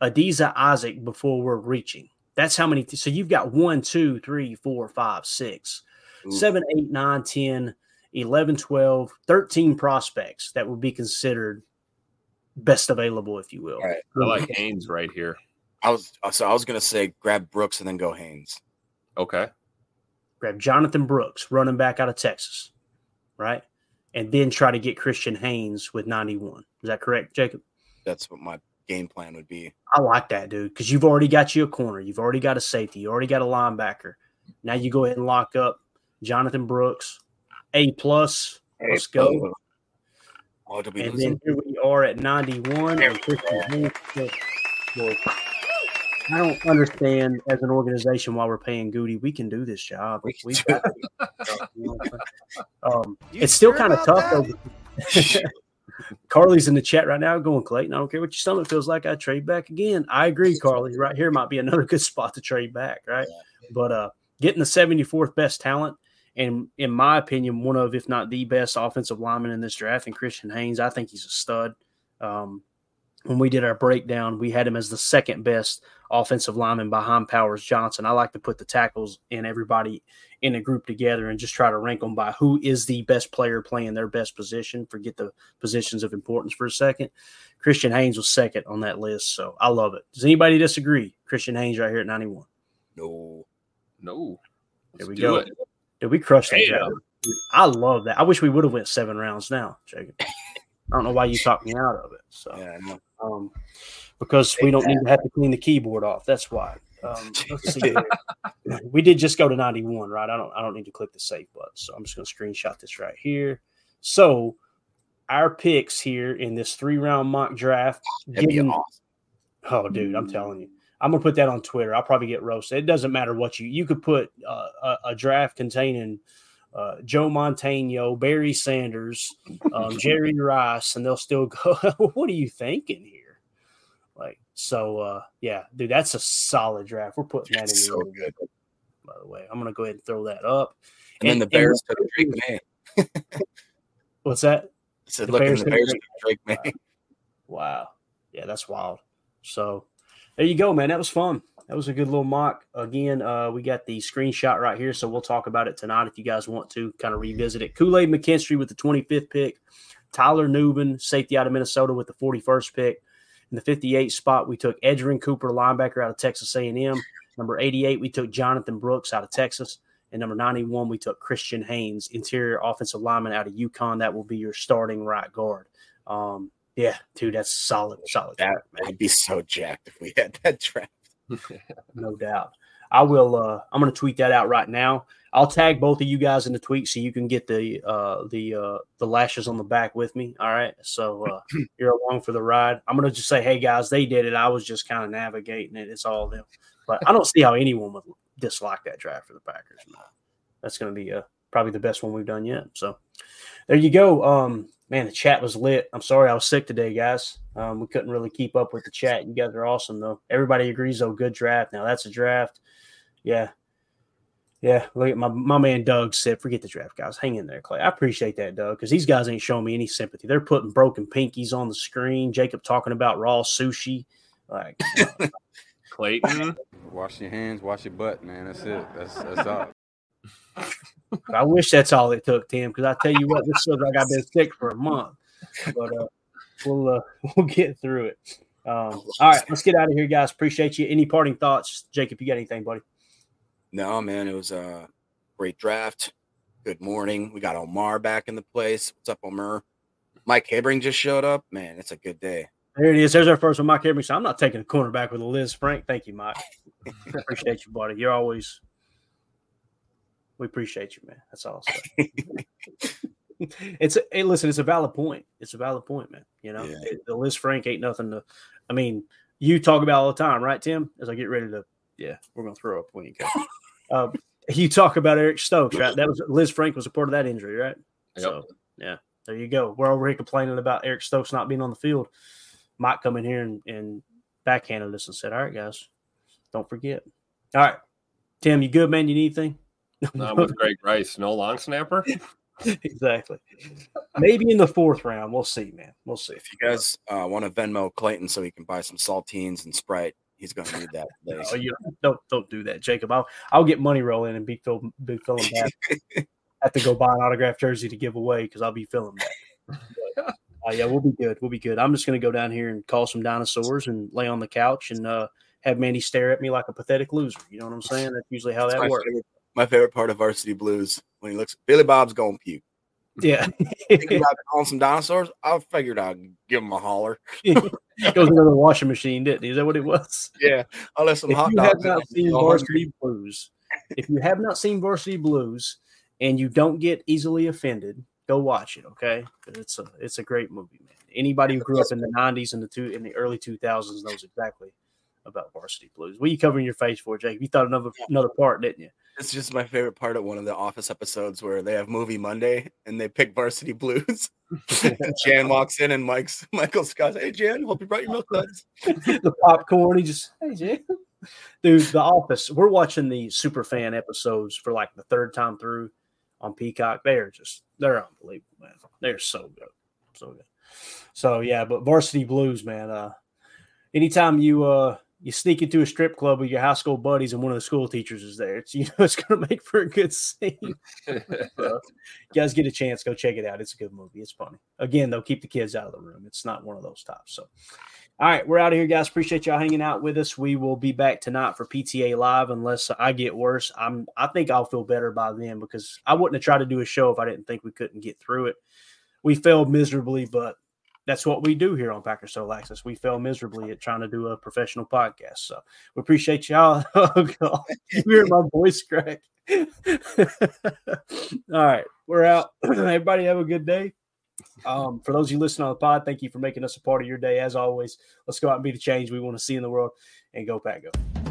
Adisa Isaac before we're reaching. That's how many. so you've got one, two, three, four, five, six, Ooh. seven, eight, nine, 10, 11, 12, 13 prospects that would be considered best available, if you will. All right. I like Haynes right here. I was uh, so I was gonna say grab Brooks and then go Haynes. Okay. Grab Jonathan Brooks, running back out of Texas, right? And then try to get Christian Haynes with 91. Is that correct, Jacob? That's what my game plan would be. I like that, dude, because you've already got you a corner, you've already got a safety, you already got a linebacker. Now you go ahead and lock up Jonathan Brooks, A plus. Let's go. Oh, did And lose then here we are at 91. And Christian I don't understand as an organization why we're paying Goody. We can do this job. We We've do got you know what I'm saying? um, it's still kind of tough. Though. Carly's in the chat right now going, Clayton, I don't care what your stomach feels like. I trade back again. I agree, Carly. Right here might be another good spot to trade back, right? But uh getting the 74th best talent, and in my opinion, one of, if not the best offensive lineman in this draft, and Christian Haynes, I think he's a stud. Um, when we did our breakdown, we had him as the second best offensive lineman behind Powers Johnson. I like to put the tackles and everybody in a group together and just try to rank them by who is the best player playing their best position. Forget the positions of importance for a second. Christian Haynes was second on that list, so I love it. Does anybody disagree? Christian Haynes right here at 91. No. No. There Let's we do go. it. Did we crush that? Dude, I love that. I wish we would have went seven rounds now, Jacob. I don't know why you talked me out of it. So, Yeah, um, because we don't need to have to clean the keyboard off. That's why. Um, let's see. we did just go to 91, right? I don't I don't need to click the save button. So I'm just gonna screenshot this right here. So our picks here in this three round mock draft. Given- awesome. Oh, dude, I'm telling you. I'm gonna put that on Twitter. I'll probably get roasted. It doesn't matter what you you could put uh, a, a, draft containing uh, Joe Montana, Barry Sanders, um, Jerry Rice, and they'll still go. what are you thinking here? Like so, uh, yeah, dude, that's a solid draft. We're putting that in. So good. By the way, I'm gonna go ahead and throw that up. And, and then the Bears took Drake Maye. What's that? I said, the look, Bears the Bears Drake Maye. Wow. Yeah, that's wild. So there you go, man. That was fun. That was a good little mock. Again, uh, we got the screenshot right here, so we'll talk about it tonight if you guys want to kind of revisit it. Kool Aid McKinstry with the 25th pick, Tyler Nubin, safety out of Minnesota, with the 41st pick. In the 58th spot, we took Edgerrin Cooper, linebacker out of Texas A&M. Number 88, we took Jonathan Brooks out of Texas. And number 91, we took Christian Haynes, interior offensive lineman out of UConn. That will be your starting right guard. Um, yeah, dude, that's solid, solid. That draft, I'd be so jacked if we had that draft. no doubt. I will. Uh, I'm going to tweet that out right now. I'll tag both of you guys in the tweet so you can get the uh, the uh, the lashes on the back with me. All right, so uh, you're along for the ride. I'm going to just say, hey guys, they did it. I was just kind of navigating it. It's all them. But I don't see how anyone would dislike that draft for the Packers. That's going to be uh, probably the best one we've done yet. So there you go. Um, man, the chat was lit. I'm sorry I was sick today, guys. Um, we couldn't really keep up with the chat. You guys are awesome, though. Everybody agrees, though. Good draft. Now that's a draft. Yeah. Yeah. Look at my, my man Doug said, forget the draft, guys. Hang in there, Clay. I appreciate that, Doug, because these guys ain't showing me any sympathy. They're putting broken pinkies on the screen. Jacob talking about raw sushi. Like, Clayton. Wash your hands, wash your butt, man. That's it. That's that's all. I wish that's all it took, Tim, because I tell you what, this feels like I've been sick for a month. But uh, we'll uh, we'll get through it. Um, all right, let's get out of here, guys. Appreciate you. Any parting thoughts, Jacob? You got anything, buddy? No, man. It was a great draft. Good morning. We got Omar back in the place. What's up, Omar? Mike Habering just showed up. Man, it's a good day. There it is. There's our first one, Mike Habering. So I'm not taking a cornerback with a Lisfranc. Thank you, Mike. Appreciate you, buddy. You're always we appreciate you, man. That's all. it's a, hey, listen, it's a valid point. It's a valid point, man. You know, yeah. it, the Lisfranc ain't nothing to. I mean, you talk about all the time, right, Tim? As I get ready to, yeah, we're gonna throw up when you go. um, you talk about Eric Stokes, right? That was Lisfranc was a part of that injury, right? Yep. So yeah, there you go. We're over here complaining about Eric Stokes not being on the field. Mike come in here and, and backhanded us and said, "All right, guys, don't forget." All right, Tim, you good, man? You need anything? Not with Greg Rice, no long snapper. exactly. Maybe in the fourth round. We'll see, man. We'll see. If you guys uh, want to Venmo Clayton so he can buy some saltines and Sprite, he's going to need that. no, you don't don't do that, Jacob. I'll I'll get money rolling and be Phil be filling back. have to go buy an autographed jersey to give away because I'll be filling back. But, uh, yeah, we'll be good. We'll be good. I'm just going to go down here and call some dinosaurs and lay on the couch and uh, have Mandy stare at me like a pathetic loser. You know what I'm saying? That's usually how that works. Favorite, my favorite part of Varsity Blues when he looks Billy Bob's going puke. Yeah. Thinking about calling some dinosaurs, I figured I'd give him a holler. goes into the washing machine, didn't he? Is that what it was? Yeah. I'll let some if hot you dogs. Have not seen Varsity Blues, if you have not seen Varsity Blues and you don't get easily offended, go watch it, okay? It's a it's a great movie, man. Anybody who grew up in the '90s and the two in the early 2000s knows exactly about Varsity Blues. What are you covering your face for, Jake? You thought another another part, didn't you? It's just my favorite part of one of the Office episodes where they have Movie Monday and they pick Varsity Blues. Jan walks in and Mike's Michael Scott, hey Jan, hope you brought your milk duds. the popcorn, he just, hey Jan. Dude, The Office. We're watching the super fan episodes for like the third time through on Peacock. They are just they're unbelievable, man. They're so good. So good. So yeah, but Varsity Blues, man. Uh anytime you uh you sneak into a strip club with your high school buddies and one of the school teachers is there. It's you know it's going to make for a good scene. so, guys get a chance, go check it out. It's a good movie. It's funny. Again, though, keep the kids out of the room. It's not one of those tops. So, all right, we're out of here, guys. Appreciate y'all hanging out with us. We will be back tonight for PTA Live, unless I get worse. I'm. I think I'll feel better by then because I wouldn't have tried to do a show if I didn't think we couldn't get through it. We failed miserably, but that's what we do here on Packers Total Access. We fail miserably at trying to do a professional podcast. So we appreciate y'all. Oh, God. You hear my voice crack. All right. We're out. Everybody have a good day. Um, for those of you listening on the pod, thank you for making us a part of your day. As always, let's go out and be the change we want to see in the world and go Pack Go.